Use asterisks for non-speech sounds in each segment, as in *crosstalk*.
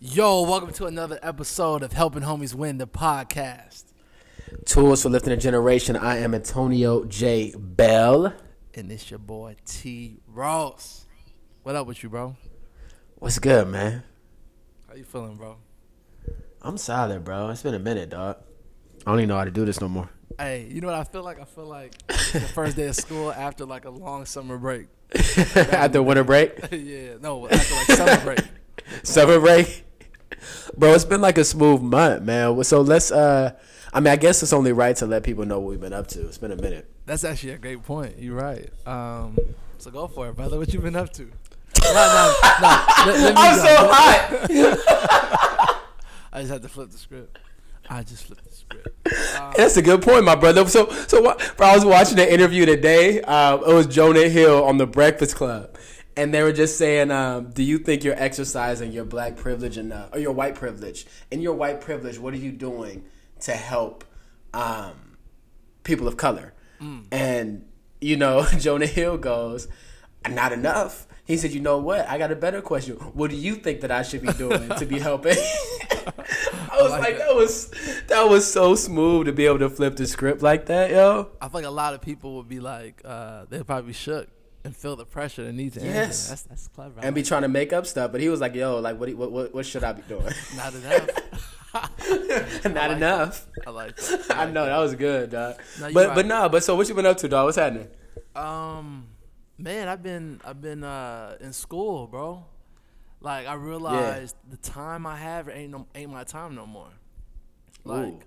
Yo, welcome to another episode of Helping Homies Win the podcast. Tools for lifting a generation. I am Antonio J. Bell. And it's your boy T Ross. What up with you, bro? What's good, man? How you feeling, bro? I'm solid, bro. It's been a minute, dog. I don't even know how to do this no more. Hey, you know what I feel like? I feel like the *laughs* first day of school after like a long summer break. *laughs* after winter break? *laughs* yeah, no, after like summer break. summer break? Bro, it's been like a smooth month, man. So let's uh I mean, I guess it's only right to let people know what we've been up to. It's been a minute. That's actually a great point. You're right. Um, so go for it, brother. What you've been up to? no, no, no. Let, let I'm go. so hot. *laughs* I just had to flip the script. I just flipped the script. *laughs* Um, That's a good point, my brother. So, so bro, I was watching the interview today. Uh, it was Jonah Hill on the Breakfast Club, and they were just saying, um, "Do you think you're exercising your black privilege enough, or your white privilege? In your white privilege, what are you doing to help um, people of color?" Mm. And you know, *laughs* Jonah Hill goes, "Not enough." He said, "You know what? I got a better question. What do you think that I should be doing to be *laughs* helping?" I *laughs* was I like, like that. that. was that was so smooth to be able to flip the script like that, yo. I feel like a lot of people would be like, uh, they'd probably be shook and feel the pressure and need to yes. That's, that's clever. and be trying to make up stuff, but he was like, "Yo, like, what what what, what should I be doing?" *laughs* Not enough. *laughs* Not I like enough. That. I like *laughs* that. I, like know that. that. was good, dog. No, but right. but nah, but so what you been up to, dog? What's happening? Um, man, I've been I've been uh in school, bro. Like I realized yeah. the time I have ain't no, ain't my time no more. Like Ooh.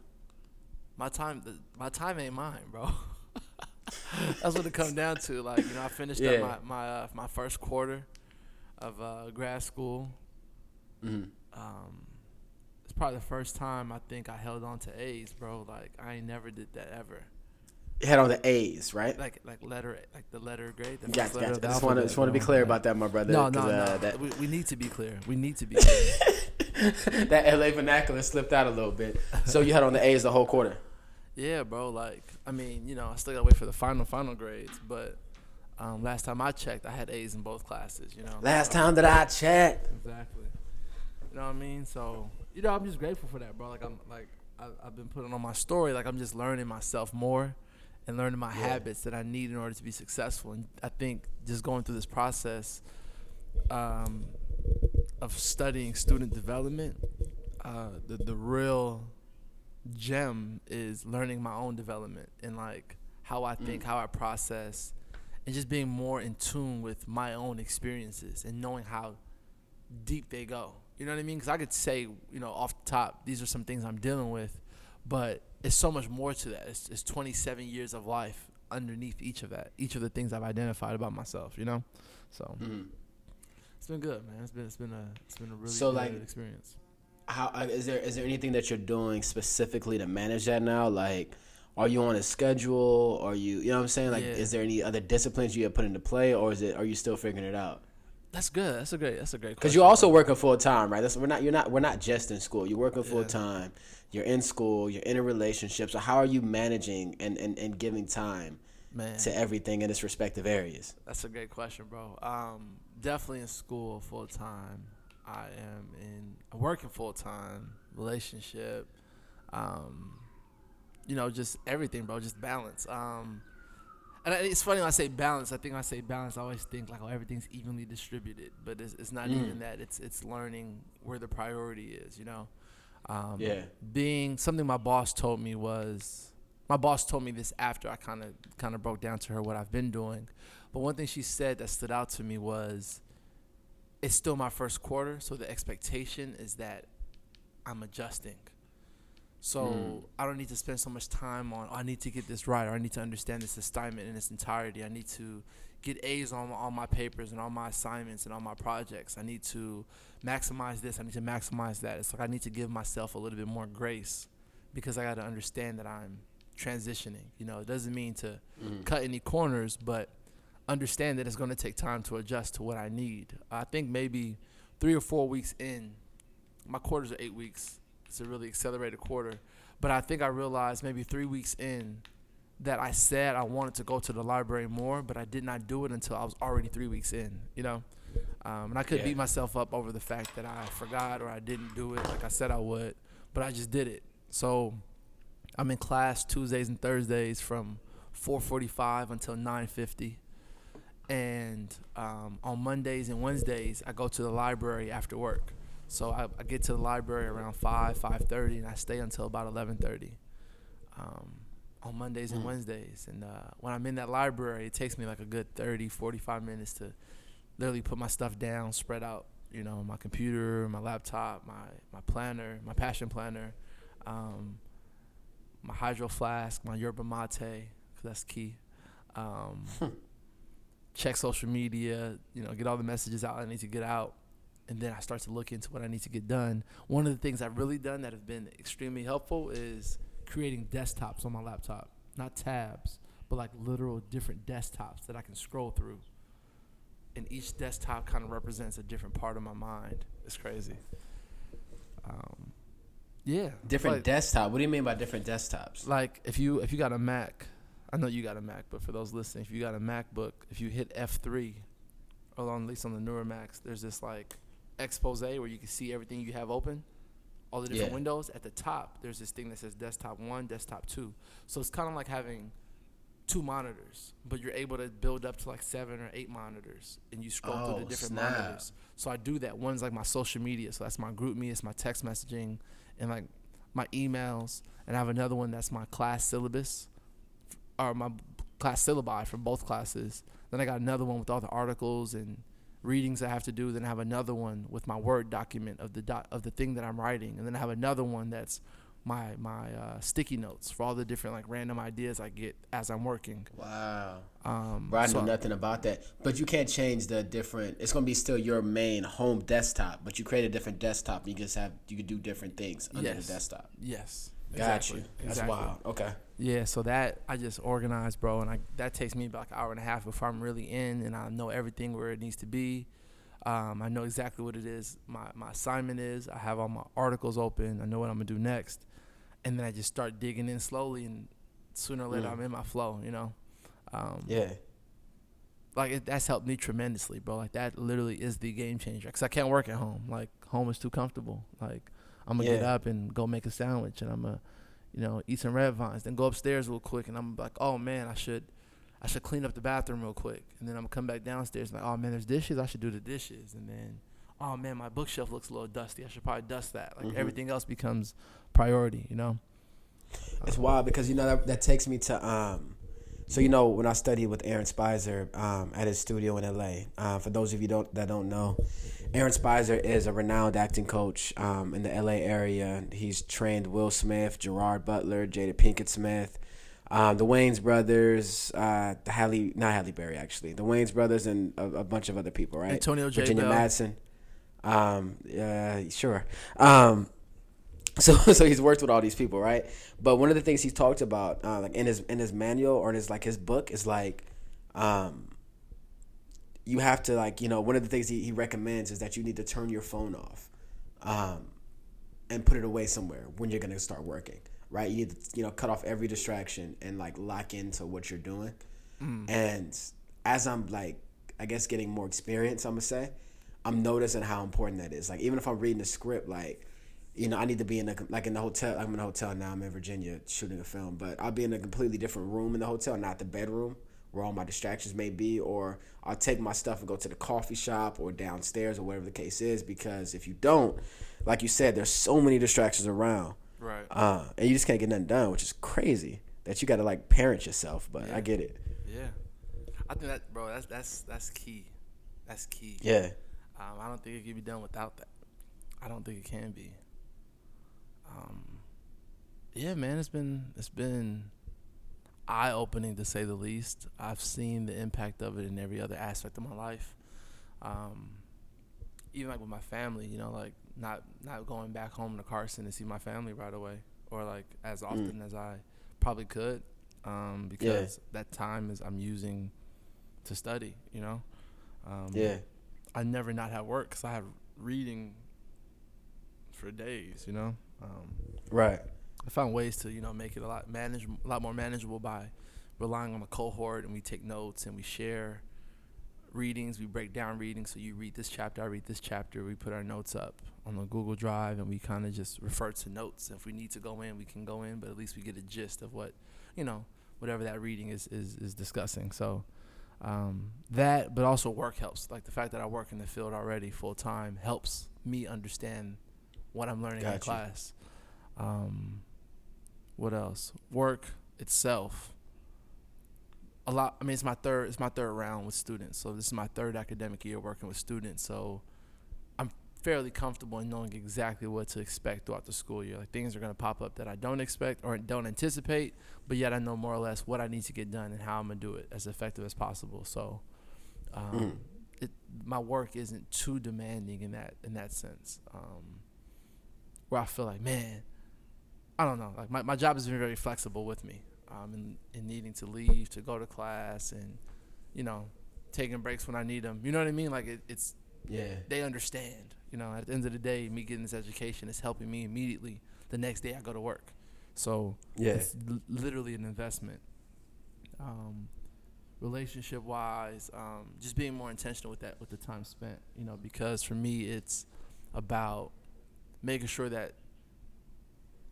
my time, my time ain't mine, bro. *laughs* That's what it comes down to. Like you know, I finished yeah. up my my uh, my first quarter of uh, grad school. Mm-hmm. Um, it's probably the first time I think I held on to A's, bro. Like I ain't never did that ever. You had on the A's, right? Like like letter like the letter grade. The gotcha, gotcha. I just want to just want to be clear about that, my brother. No, no, uh, no. That we, we need to be clear. We need to be *laughs* clear. that LA vernacular slipped out a little bit. So you had on the A's the whole quarter. Yeah, bro. Like, I mean, you know, I still gotta wait for the final final grades, but um, last time I checked, I had A's in both classes. You know. Last time that I checked. Exactly. You know what I mean? So you know, I'm just grateful for that, bro. Like I'm like I, have been putting on my story. Like I'm just learning myself more and learning my yeah. habits that I need in order to be successful. And I think just going through this process um, of studying student development, uh, the the real gem is learning my own development and like how I think, mm. how I process, and just being more in tune with my own experiences and knowing how deep they go. You know what I mean? Because I could say, you know, off the top, these are some things I'm dealing with, but it's so much more to that. It's, it's 27 years of life underneath each of that, each of the things I've identified about myself. You know, so mm. it's been good, man. It's been it's been a it's been a really so good like, experience. How uh, is there is there anything that you're doing specifically to manage that now? Like, are you on a schedule? Are you you know what I'm saying? Like, yeah. is there any other disciplines you have put into play, or is it are you still figuring it out? That's good. That's a great. That's a great. Because you're also working full time, right? That's we're not. You're not. We're not just in school. You're working full time. Yeah. You're in school. You're in a relationship. So how are you managing and and, and giving time Man. to everything in its respective areas? That's a great question, bro. Um, definitely in school full time. I am in a working full time relationship. Um, you know, just everything, bro. Just balance. Um, and it's funny when I say balance. I think when I say balance, I always think like, oh, everything's evenly distributed, but it's, it's not mm. even that. It's it's learning where the priority is. You know. Um, yeah. Being something my boss told me was, my boss told me this after I kind of kind of broke down to her what I've been doing, but one thing she said that stood out to me was, it's still my first quarter, so the expectation is that I'm adjusting. So mm. I don't need to spend so much time on. Oh, I need to get this right, or I need to understand this assignment in its entirety. I need to get A's on all my papers and all my assignments and all my projects. I need to maximize this. I need to maximize that. It's like I need to give myself a little bit more grace because I got to understand that I'm transitioning. You know, it doesn't mean to mm. cut any corners, but understand that it's going to take time to adjust to what I need. I think maybe three or four weeks in, my quarters are eight weeks it's a really accelerated quarter. But I think I realized maybe three weeks in that I said I wanted to go to the library more, but I did not do it until I was already three weeks in. You know, um, and I could Yeah. beat myself up over the fact that I forgot or I didn't do it like I said I would, but I just did it. So I'm in class Tuesdays and Thursdays from 4:45 until 9:50, and um, on Mondays and Wednesdays I go to the library after work. So I, I get to the library around 5, 5:30, and I stay until about 11:30 um, on Mondays and Mm. Wednesdays. And uh, when I'm in that library, it takes me like a good 30, 45 minutes to literally put my stuff down, spread out. You know, my computer, my laptop, my my planner, my passion planner, um, my hydro flask, my yerba mate, 'cause that's key. Um, *laughs* check social media, you know, get all the messages out I need to get out, and then I start to look into what I need to get done. One of the things I've really done that have been extremely helpful is creating desktops on my laptop, not tabs, but like literal different desktops that I can scroll through. And each desktop kind of represents a different part of my mind. It's crazy. Um, yeah, Different like- desktop. What do you mean by different desktops? like if you if you got a Mac, I know you got a Mac, but for those listening, if you got a MacBook, if you hit F three, or at least on the newer Macs, there's this like Exposé where you can see everything you have open, all the different Yeah. windows. At the top, there's this thing that says desktop one, desktop two. So it's kind of like having two monitors, but you're able to build up to like seven or eight monitors, and you scroll through Oh, the different snap. monitors. So I do that. One's like my social media, so that's my GroupMe, it's my text messaging, and like my emails, and I have another one that's my class syllabus, or my class syllabi for both classes. Then I got another one with all the articles and readings I have to do. Then I have another one with my word document of the of the thing that I'm writing, and then I have another one that's my my uh, sticky notes for all the different like random ideas I get as I'm working. Wow. Um, Bro, I know so- nothing about that. But you can't change the different. It's gonna be still your main home desktop, but you create a different desktop. You just have you can do different things under Yes. the desktop. Yes. Got exactly, you. That's exactly. wild. Okay. Yeah, so that I just organize, bro, and I that takes me about an hour and a half before I'm really in, and I know everything where it needs to be. Um, I know exactly what it is. My my assignment is. I have all my articles open. I know what I'm gonna do next, and then I just start digging in slowly, and sooner or later Mm. I'm in my flow. You know, um, Yeah. like it, that's helped me tremendously, bro. Like that literally is the game changer. Cause I can't work at home. Like home is too comfortable. Like I'm gonna get up and go make a sandwich, and I'm gonna, you know, eat some red vines, then go upstairs real quick, and I'm like, oh man, I should, I should clean up the bathroom real quick, and then I'm gonna come back downstairs, like, oh man, there's dishes, I should do the dishes, and then, oh man, my bookshelf looks a little dusty, I should probably dust that. Like Mhm. everything else becomes priority, you know. It's wild because you know that that takes me to um. So you know when I studied with Aaron Speiser um, at his studio in LA. Uh, for those of you don't that don't know, Aaron Speiser is a renowned acting coach um, in the LA area. He's trained Will Smith, Gerard Butler, Jada Pinkett Smith, um, the Wayans brothers, uh, the Halle not Halle Berry actually, the Wayans brothers, and a, a bunch of other people. Right? Antonio J. Virginia Bell. Madsen. Um, yeah, sure. Um, so *laughs* so he's worked with all these people, right? But one of the things he talked about, uh, like in his in his manual or in his like his book, is like, um, you have to like you know one of the things he, he recommends is that you need to turn your phone off, um, and put it away somewhere when you're gonna start working, right? You need to you know cut off every distraction and like lock into what you're doing. And as I'm like, I guess getting more experience, I'm gonna say, I'm noticing how important that is. Like even if I'm reading a script, like you know, I need to be in a like in the hotel. I'm in a hotel now. I'm in Virginia shooting a film, but I'll be in a completely different room in the hotel, not the bedroom where all my distractions may be. Or I'll take my stuff and go to the coffee shop or downstairs or whatever the case is. Because if you don't, like you said, there's so many distractions around, Right. uh, and you just can't get nothing done, which is crazy. That you got to like parent yourself, but Yeah. I get it. Yeah. I think that, bro. That's that's that's key. That's key. Yeah. Um, I don't think it can be done without that. I don't think it can be. Um, yeah, man, it's been it's been eye opening to say the least. I've seen the impact of it in every other aspect of my life. Um, even like with my family, you know, like not not going back home to Carson to see my family right away, or like as often as I probably could, um, because that time is I'm using to study. You know. Um, Yeah. I never not have work because I have reading for days, you know. Um, Right. I found ways to you know make it a lot manage a lot more manageable by relying on a cohort and we take notes and we share readings. We break down readings. So you read this chapter, I read this chapter. We put our notes up on the Google Drive and we kind of just refer to notes. If we need to go in, we can go in, but at least we get a gist of what, you know, whatever that reading is is, is discussing. So um, that, but also work helps. Like the fact that I work in the field already full time helps me understand what I'm learning in class. Um, what else? Work itself. A lot. I mean, it's my third. It's my third round with students. So this is my third academic year working with students. So I'm fairly comfortable in knowing exactly what to expect throughout the school year. Like things are going to pop up that I don't expect or don't anticipate, but yet I know more or less what I need to get done and how I'm gonna do it as effective as possible. So, um, mm. it, my work isn't too demanding in that in that sense. Um, where I feel like, man, I don't know. Like my, my job has been very flexible with me, um, in, in needing to leave to go to class and, you know, taking breaks when I need them. You know what I mean? Like it, it's yeah. They understand. You know, at the end of the day, me getting this education is helping me immediately the next day I go to work. So yeah, it's l- literally an investment. Um, relationship wise, um, just being more intentional with that with the time spent. You know, because for me, it's about making sure that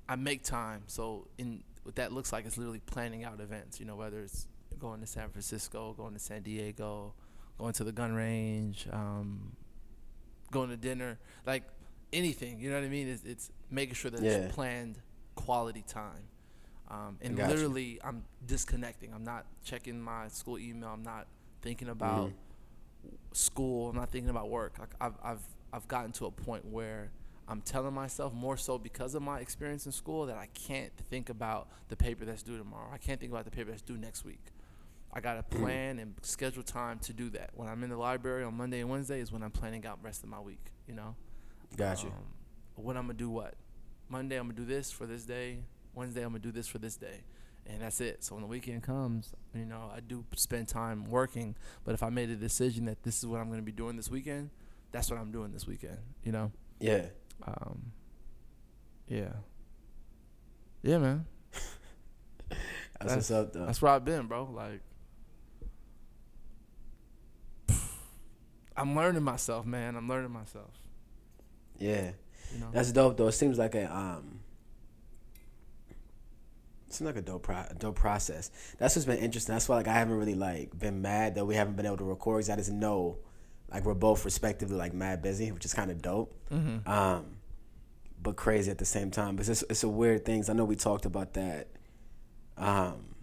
I make time. So in what that looks like is literally planning out events. You know, whether it's going to San Francisco, going to San Diego, going to the gun range, um, going to dinner, like anything. You know what I mean? It's, it's making sure that yeah. it's planned quality time. Um, and literally, you. I'm disconnecting. I'm not checking my school email. I'm not thinking about mm-hmm. school. I'm not thinking about work. Like I've I've I've gotten to a point where I'm telling myself more so because of my experience in school that I can't think about the paper that's due tomorrow. I can't think about the paper that's due next week. I got to mm. plan and schedule time to do that. When I'm in the library on Monday and Wednesday is when I'm planning out the rest of my week, you know? Got you. Um, when I'm going to do what? Monday, I'm going to do this for this day. Wednesday, I'm going to do this for this day. And that's it. So when the weekend comes, you know, I do spend time working. But if I made a decision that this is what I'm going to be doing this weekend, that's what I'm doing this weekend, you know? Yeah. Um, yeah. Yeah, man. that's, *laughs* that's what's up, though. That's where I've been, bro. Like, I'm learning myself, man. I'm learning myself. Yeah. You know? That's dope, though. It seems like a um. Seems like a dope, pro- dope process. That's what's been interesting. That's why, like, I haven't really like been mad that we haven't been able to record. Cause I just know like we're both respectively like mad busy, which is kind of dope. Mm-hmm. Um, but crazy at the same time. But it's it's a weird thing. I know we talked about that. Um,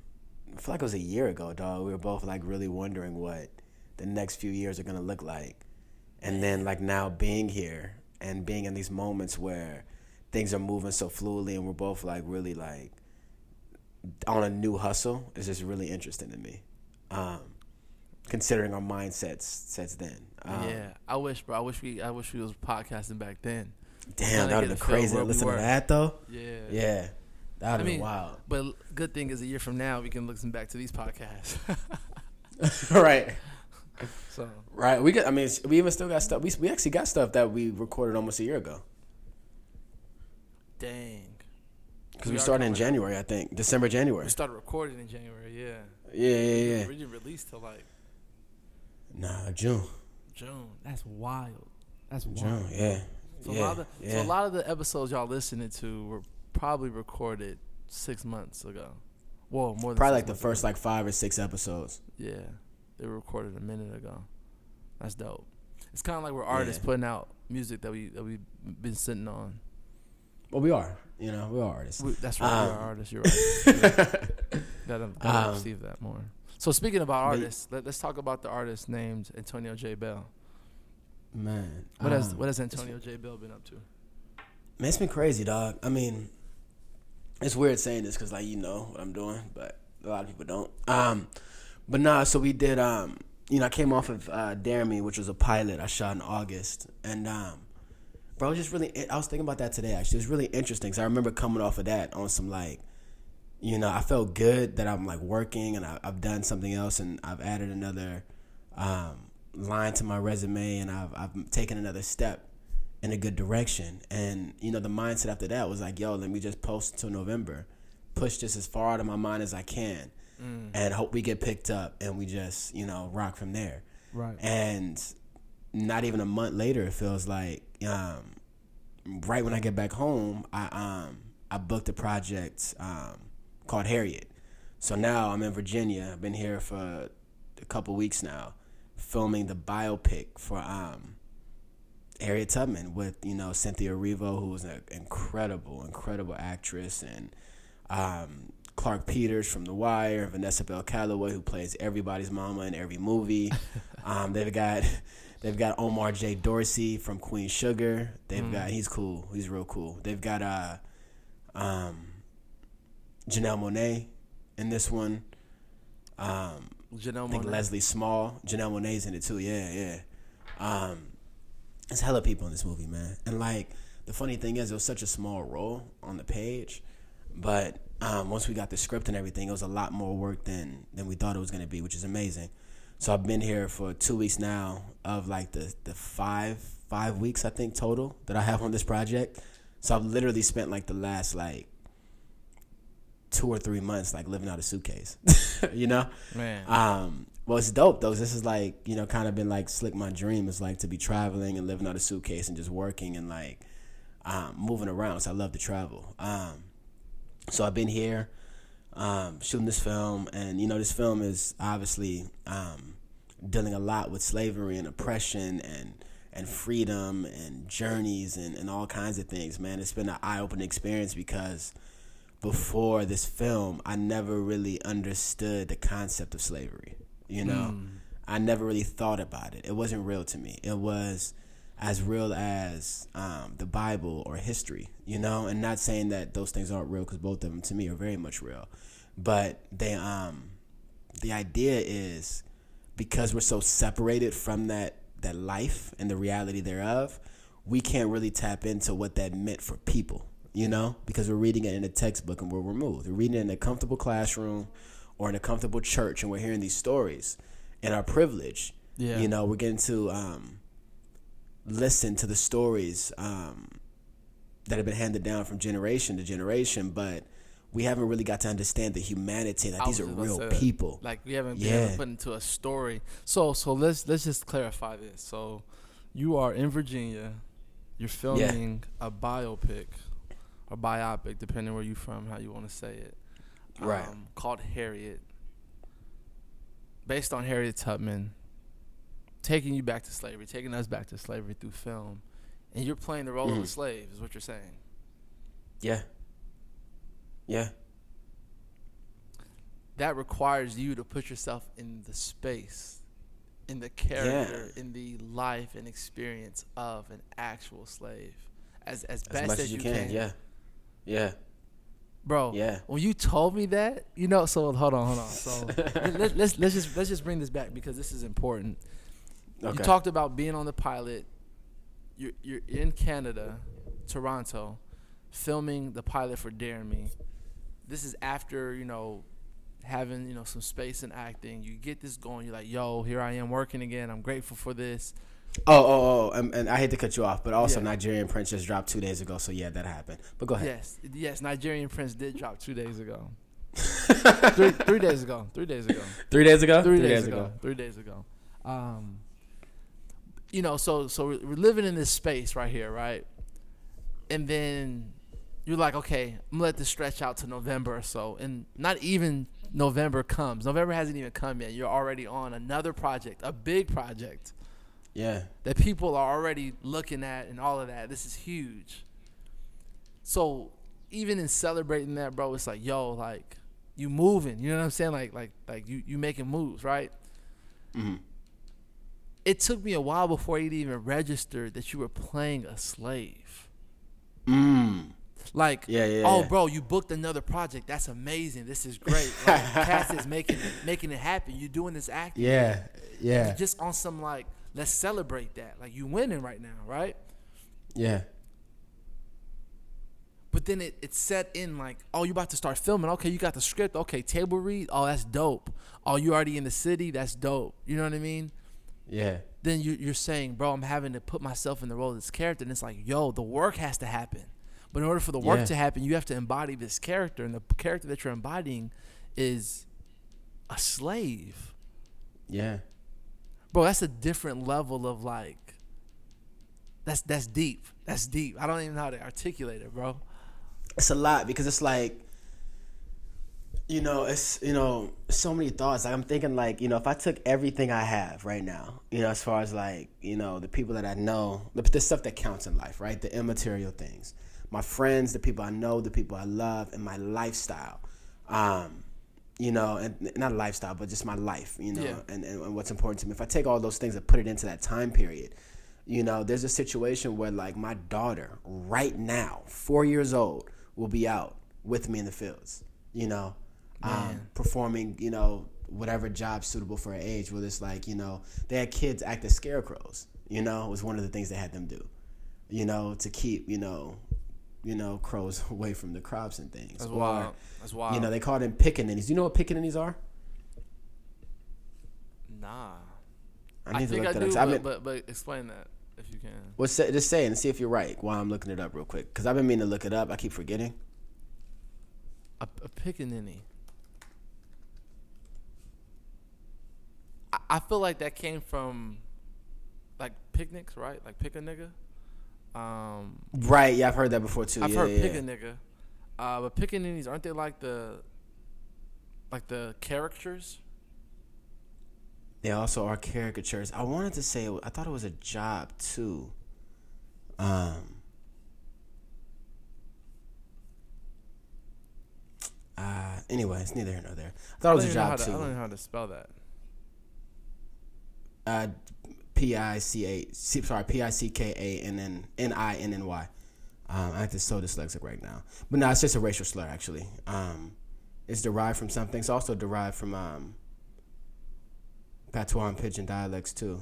I feel like it was a year ago, dog. We were both like really wondering what the next few years are gonna look like, and then like now being here and being in these moments where things are moving so fluidly, and we're both like really like on a new hustle is just really interesting to me. Um, considering our mindsets sets then. Um, yeah, I wish, bro. I wish we, I wish we was podcasting back then. Damn, that would have been crazy listen we to that though. Yeah, yeah, that would have been wild. But good thing is, a year from now, we can listen back to these podcasts. *laughs* *laughs* right. So right, we got. I mean, we even still got stuff. We we actually got stuff that we recorded almost a year ago. Dang. Because we, we started in January, I think, December, January. We started recording in January, yeah. Yeah, yeah, yeah. We didn't release till like Nah, June. June. That's wild. That's wild. June. Yeah. So yeah, a lot of the, yeah. so a lot of the episodes y'all listening to were probably recorded six months ago. Whoa, more than probably like the ago. first like five or six episodes. Yeah, they were recorded a minute ago. That's dope. It's kind of like we're artists yeah. putting out music that we that we've been sitting on. Well, we are. You know, we are artists. We, that's right. Um, we are artists. You're right. *laughs* gotta, gotta um, receive that more. So speaking about artists, let, us talk about the artist named Antonio J. Bell. Man, what um, has what has Antonio J. Bell been up to? Man, it's been crazy, dog. I mean, it's weird saying this because like you know what I'm doing, but a lot of people don't. Um, but nah, so we did. Um, you know, I came off of uh, Dare Me, which was a pilot I shot in August, and um, bro, I was just really. I was thinking about that today. Actually, it was really interesting because I remember coming off of that on some like you know, I felt good that I'm like working and I, have done something else and I've added another um, line to my resume and I've, I've taken another step in a good direction. And you know, the mindset after that was like, yo, let me just post until November, push this as far out of my mind as I can, Mm. and hope we get picked up and we just you know rock from there. Right. And not even a month later, it feels like um, right when I get back home, I um, I booked a project um, called Harriet. So now I'm in Virginia. I've been here for a couple weeks now, filming the biopic for um, Harriet Tubman with you know Cynthia Erivo, who was an incredible, incredible actress, and um, Clarke Peters from The Wire, Vanessa Bell Calloway, who plays everybody's mama in every movie. *laughs* um, they've got they've got Omar J. Dorsey from Queen Sugar. They've got he's cool. He's real cool. They've got uh, um, Janelle Monáe in this one. Um, Janelle I think Monáe. Leslie Small, Janelle Monae's in it too. Yeah, yeah. Um, there's hella people in this movie, man. And like the funny thing is, it was such a small role on the page, but um, once we got the script and everything, it was a lot more work than than we thought it was gonna be, which is amazing. So I've been here for two weeks now of like the the five five weeks I think total that I have on this project. So I've literally spent like the last like two or three months like living out a suitcase, *laughs* you know. Man. Um, well, it's dope though. This is like you know, kind of been like slick. My dream is like to be traveling and living out a suitcase and just working and like um, moving around. So I love to travel. Um, so I've been here um, shooting this film, and you know, this film is obviously um, dealing a lot with slavery and oppression and and freedom and journeys and, and all kinds of things. Man, it's been an eye opening experience because before this film, I never really understood the concept of slavery. You know, I never really thought about it. It wasn't real to me. It was as real as um, the Bible or history. You know, and not saying that those things aren't real because both of them to me are very much real. But they, um, the idea is because we're so separated from that that life and the reality thereof, we can't really tap into what that meant for people, you know, because we're reading it in a textbook and we're removed. We're reading it in a comfortable classroom or in a comfortable church and we're hearing these stories and our privilege. Yeah. You know, we're getting to um, listen to the stories um, that have been handed down from generation to generation, but we haven't really got to understand the humanity. Like these are real say people. Like we haven't been Yeah. put into a story. So so let's let's just clarify this. So you are in Virginia. You're filming a biopic or biopic, depending where you're from, how you want to say it. Right. Um, called Harriet. Based on Harriet Tubman. Taking you back to slavery, taking us back to slavery through film. And you're playing the role of a Mhm. slave, is what you're saying. Yeah. Yeah. that requires you to put yourself in the space, in the character, in the life and experience of an actual slave, as as, As best as, as you can. can. Yeah. Yeah. bro. Yeah. When you told me that, you know, so hold on, hold on. So *laughs* let, let's let's just let's just bring this back because this is important. Okay. You talked about being on the pilot. You're you're in Canada, Toronto, filming the pilot for Dare Me. This is after you know having you know some space in acting. You get this going. You're like, yo, here I am working again. I'm grateful for this. Oh, oh, oh, and, and I hate to cut you off, but also Yeah. Nigerian Prince just dropped two days ago, so yeah, that happened. But go ahead. Yes, yes. Nigerian Prince did drop two days ago. *laughs* three, three days ago. Three days ago. Three days ago. three, days, ago. Three days ago. Um, you know, so so we're, we're living in this space right here, right? And then you're like, okay, I'm gonna let this stretch out to November or so, and not even November comes. November hasn't even come yet. You're already on another project, a big project Yeah. that people are already looking at, and all of that. This is huge. So even in celebrating that, bro, it's like, yo, like you moving. You know what I'm saying? Like like like you you making moves, right? Mhm. It took me a while before it even registered that you were playing a slave. Mm. Like, Yeah, yeah, oh, yeah. bro, you booked another project. That's amazing. This is great. Like, *laughs* Cass is making making it happen. You're doing this acting. Yeah. Yeah. You're just on some like, let's celebrate that. Like you winning right now, right? Yeah. But then it, it set in like, oh, you about to start filming. Okay, you got the script. Okay, table read. Oh, that's dope. Oh, you already in the city. That's dope. You know what I mean? Yeah. then you, you're saying, bro, I'm having to put myself in the role of this character, and it's like, yo, the work has to happen. But in order for the work Yeah. to happen, you have to embody this character, and the character that you're embodying is a slave, Yeah. Bro. That's a different level of like. That's that's deep. That's deep. I don't even know how to articulate it, bro. it's a lot because it's like you know it's you know so many thoughts like i'm thinking like you know if i took everything i have right now you know as far as like you know the people that i know the, the stuff that counts in life right the immaterial things my friends the people i know the people i love and my lifestyle um you know and not lifestyle but just my life you know Yeah. and, and, and what's important to me if i take all those things and put it into that time period you know there's a situation where like my daughter right now four years old will be out with me in the fields you know um, performing you know whatever job suitable for her age where it's like you know they had kids act as scarecrows you know was one of the things they had them do you know to keep you know you know crows *laughs* away from the crops and things That's Or, wild. That's wild. you know they call them pickaninnies you know what pickaninnies are nah. i I, need to think look I that do, up but, been- but but explain that if you can. Well, say, just say it and see if you're right while I'm looking it up real quick. Because I've been meaning to look it up. I keep forgetting. A, a pickaninny. I, I feel like that came from like picnics, right? Like pick a nigga. Um, Right. Yeah, I've heard that before too. I've yeah, heard yeah. pick a nigga. Uh, but pickaninnies aren't they like the like the characters? They also are caricatures. I wanted to say, I thought it was a job too. Um. Uh, anyway, it's neither here nor there. I thought it was I a don't even know how job to, I don't know how to spell that. Uh, P I C A. C- Sorry, P I C K A N N N I N N Y. Um, I have to so dyslexic right now, but no, it's just a racial slur actually. Um, it's derived from something. It's also derived from um, patois and pidgin dialects too.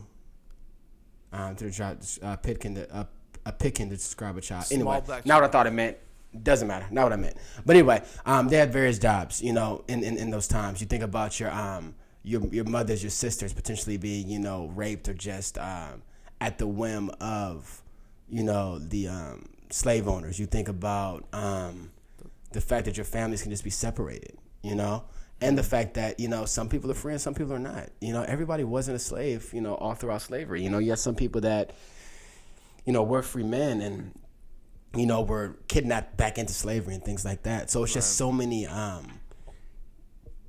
Um, to describe uh, to uh, a pidgin to describe a child. Small anyway, not what I thought it meant. Doesn't matter. Not what I meant. But anyway, um, they had various jobs. You know, in, in, in those times, you think about your um your your mothers, your sisters potentially being you know raped or just um at the whim of you know the um slave owners. You think about um the fact that your families can just be separated. You know. And the fact that you know some people are free and some people are not. You know, everybody wasn't a slave. You know, all throughout slavery. You know, you had some people that, you know, were free men and you know, were kidnapped back into slavery and things like that. So it's just so many um,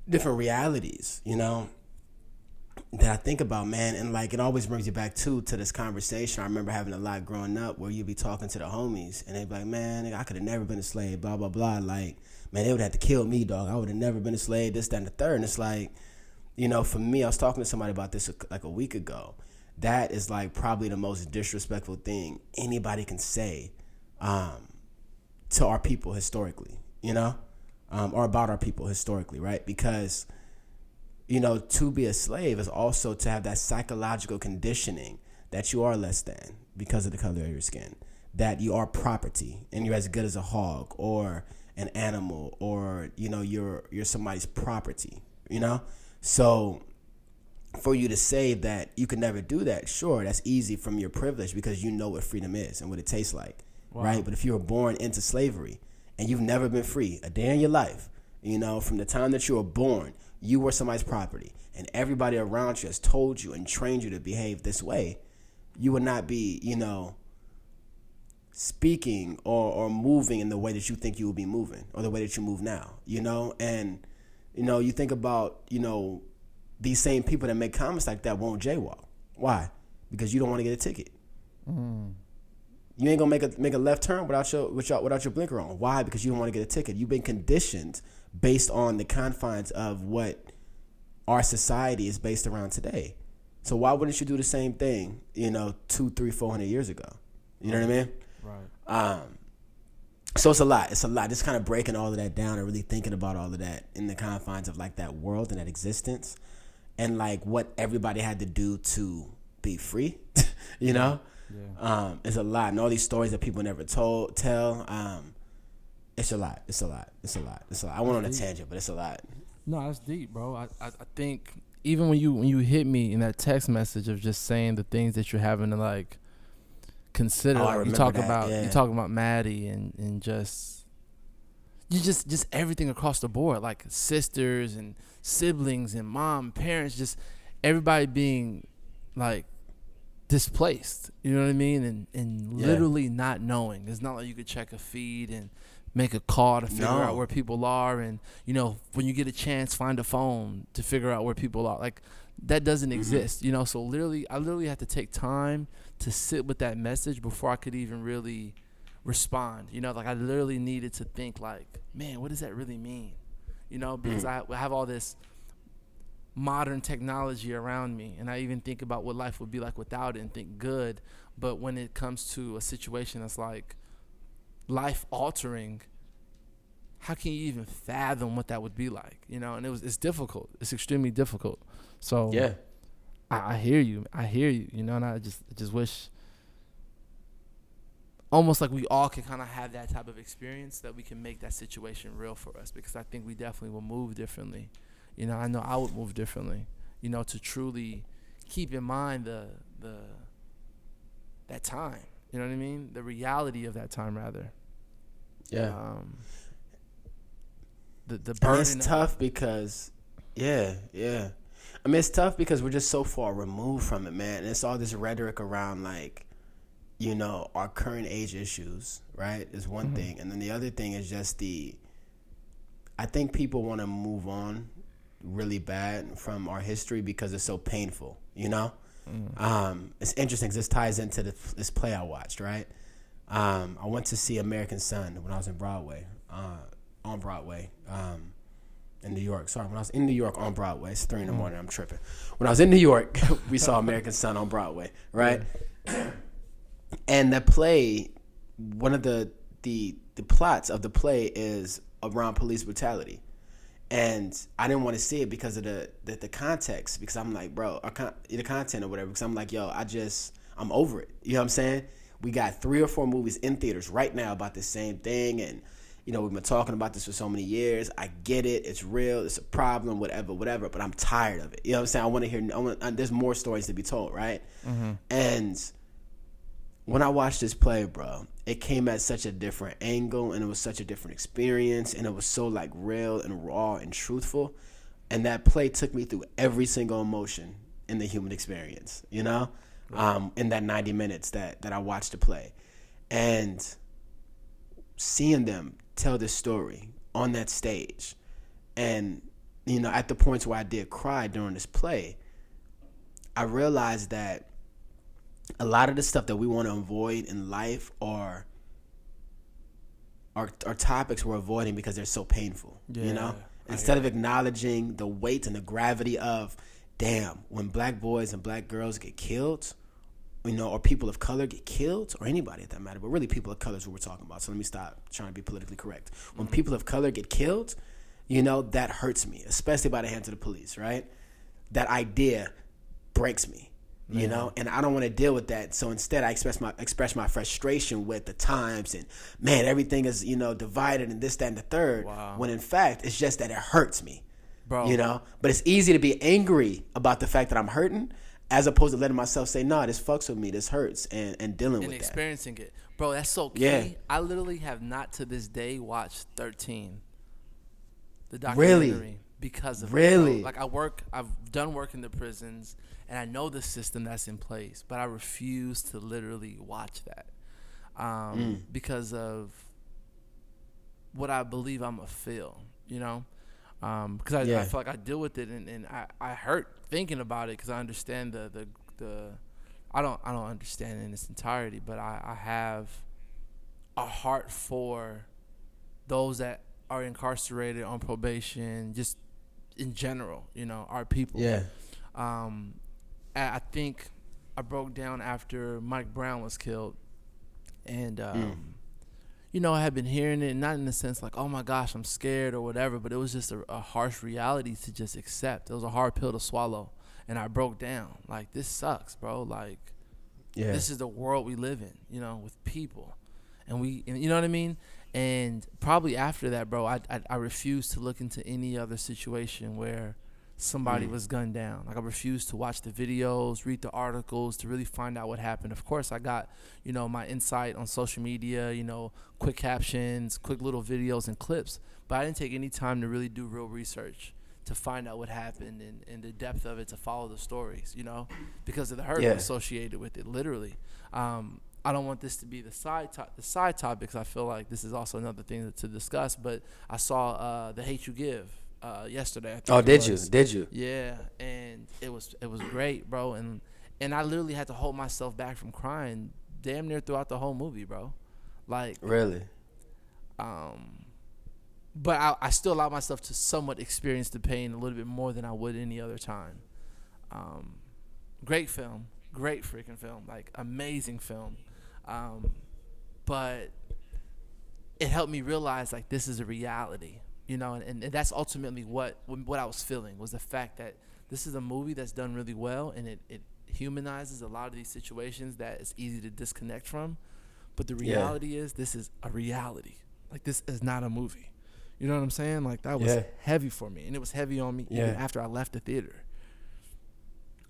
different realities, you know, that I think about, man. And like, it always brings you back too to this conversation. I remember having a lot growing up where you'd be talking to the homies and they'd be like, man, I could have never been a slave, blah, blah, blah. Like, man, they would have to kill me, dog. I would have never been a slave, this, that, and the third. And it's like, you know, for me, I was talking to somebody about this like a week ago. That is like probably the most disrespectful thing anybody can say um, to our people historically, you know, um, or about our people historically, right? Because, you know, to be a slave is also to have that psychological conditioning that you are less than because of the color of your skin, that you are property and you're as good as a hog or an animal or, you know, you're, you're somebody's property, you know? So for you to say that you can never do that, sure, that's easy from your privilege because you know what freedom is and what it tastes like, right? But if you were born into slavery and you've never been free a day in your life, you know, from the time that you were born, you were somebody's property, and everybody around you has told you and trained you to behave this way, you would not be, you know, speaking or, or moving in the way that you think you will be moving or the way that you move now, you know? And, you know, you think about, you know, these same people that make comments like that won't jaywalk. Why? Because you don't want to get a ticket. Mm. You ain't gonna make a make a left turn without your without without your blinker on. Why? Because you don't want to get a ticket. You've been conditioned based on the confines of what our society is based around today. So why wouldn't you do the same thing? You know, two, three, four hundred years ago. You know what I mean? Right. Um, so it's a lot. It's a lot. Just kind of breaking all of that down and really thinking about all of that in the confines of like that world and that existence, and like what everybody had to do to be free. *laughs* you know, um, it's a lot, and all these stories that people never told tell. Um, it's a lot. It's a lot. It's a lot. It's a lot. I went on a tangent, but it's a lot. No, that's deep, bro. I, I, I think even when you when you hit me in that text message of just saying the things that you're having to like consider. Oh, like, you talk that, about yeah. you talk about Maddie and and just you just just everything across the board, like sisters and siblings and mom, parents, just everybody being like displaced. You know what I mean? And and Yeah. literally not knowing. It's not like you could check a feed and make a call to figure No. out where people are and you know when you get a chance find a phone to figure out where people are like that doesn't Mm-hmm. exist you know so literally i literally had to take time to sit with that message before i could even really respond you know like i literally needed to think like man what does that really mean you know because I, I have all this modern technology around me and i even think about what life would be like without it and think good. But when it comes to a situation that's like life altering how can you even fathom what that would be like you know? And it was it's difficult. It's extremely difficult. So Yeah. I, I hear you. I hear you you know? And i just I just wish almost like we all can kind of have that type of experience that we can make that situation real for us because i think we definitely will move differently you know i know i would move differently you know to truly keep in mind the the that time you know what i mean the reality of that time rather Yeah. um the the And burden it's of- tough because, yeah, yeah. I mean, it's tough because we're just so far removed from it, man. And it's all this rhetoric around, like, you know, our current age issues, right? Is one Mm-hmm. thing. And then the other thing is just the, I think people want to move on really bad from our history because it's so painful, you know? Mm. Um, it's interesting 'cause this ties into the, this play I watched, right? Um, I went to see American Son when I was in Broadway, uh, on Broadway, um, in New York. Sorry, when I was in New York on Broadway, it's three in the morning. I'm tripping. When I was in New York, *laughs* we saw American Son on Broadway, right? And the play, one of the the the plots of the play is around police brutality, and I didn't want to see it because of the the, the context. Because I'm like, bro, con- the content or whatever. Because I'm like, yo, I just I'm over it. You know what I'm saying? We got three or four movies in theaters right now about the same thing, and you know we've been talking about this for so many years. I get it. It's real. It's a problem. Whatever, whatever. But I'm tired of it. You know what I'm saying? I want to hear. I want. Uh, there's more stories to be told, right? And when I watched this play, bro, it came at such a different angle and it was such a different experience and it was so like real and raw and truthful. And that play took me through every single emotion in the human experience, you know? Um, in that 90 minutes that, that I watched the play. And seeing them tell this story on that stage and, you know, at the points where I did cry during this play, I realized that a lot of the stuff that we want to avoid in life are are, are topics we're avoiding because they're so painful. Yeah, you know, instead of acknowledging the weight and the gravity of, damn, when black boys and black girls get killed, you know, or people of color get killed, or anybody at that matter, but really people of color is what we're talking about. So let me stop trying to be politically correct. When people of color get killed, you know, that hurts me, especially by the hands of the police, right? That idea breaks me you know and i don't want to deal with that so instead i express my express my frustration with the times and man everything is you know divided and this that and the third Wow. when in fact it's just that it hurts me Bro. you know but it's easy to be angry about the fact that i'm hurting as opposed to letting myself say no this fucks with me this hurts and and dealing and with that experiencing it. Bro, that's so key. Yeah. I literally have not to this day watched 13. The Really? documentary because of it, Really? bro. Like I work I've done work in the prisons and I know the system that's in place, but I refuse to literally watch that. Um, Mm. because of what I believe I'm a feel, you know? Um, because I, Yeah. I feel like I deal with it and, and I, I hurt thinking about it because I understand the, the the I don't I don't understand in its entirety, but I, I have a heart for those that are incarcerated on probation, just in general, you know, our people. yeah Um, I think I broke down after Mike Brown was killed, and um, you know, I had been hearing it, not in the sense like, oh my gosh, I'm scared or whatever, but it was just a, a harsh reality to just accept. It was a hard pill to swallow, and I broke down. Like, this sucks, bro. Like, yeah this is the world we live in, you know, with people, and we, and you know what I mean. And probably after that, bro, I, I I refuse to look into any other situation where somebody was gunned down. Like I refused to watch the videos, read the articles to really find out what happened. Of course, I got, you know, my insight on social media, you know, quick captions, quick little videos and clips, but I didn't take any time to really do real research to find out what happened and, and the depth of it to follow the stories, you know, because of the hurt Yeah. associated with it, literally. Um, I don't want this to be the side to- the side topics. I feel like this is also another thing to discuss. But I saw uh, the hate you give uh, yesterday. I think Oh, did you? Did you? Yeah, and it was it was great, bro. And and I literally had to hold myself back from crying damn near throughout the whole movie, bro. Like, Really? um, but I, I still allowed myself to somewhat experience the pain a little bit more than I would any other time. Um, great film, great freaking film, like amazing film. Um, but it helped me realize like this is a reality, you know, and, and, that's ultimately what what I was feeling was the fact that this is a movie that's done really well and it, it humanizes a lot of these situations that it's easy to disconnect from. But the Yeah. reality is this is a reality. Like this is not a movie. You know what I'm saying? Like that was Yeah. heavy for me, and it was heavy on me even after I left the theater.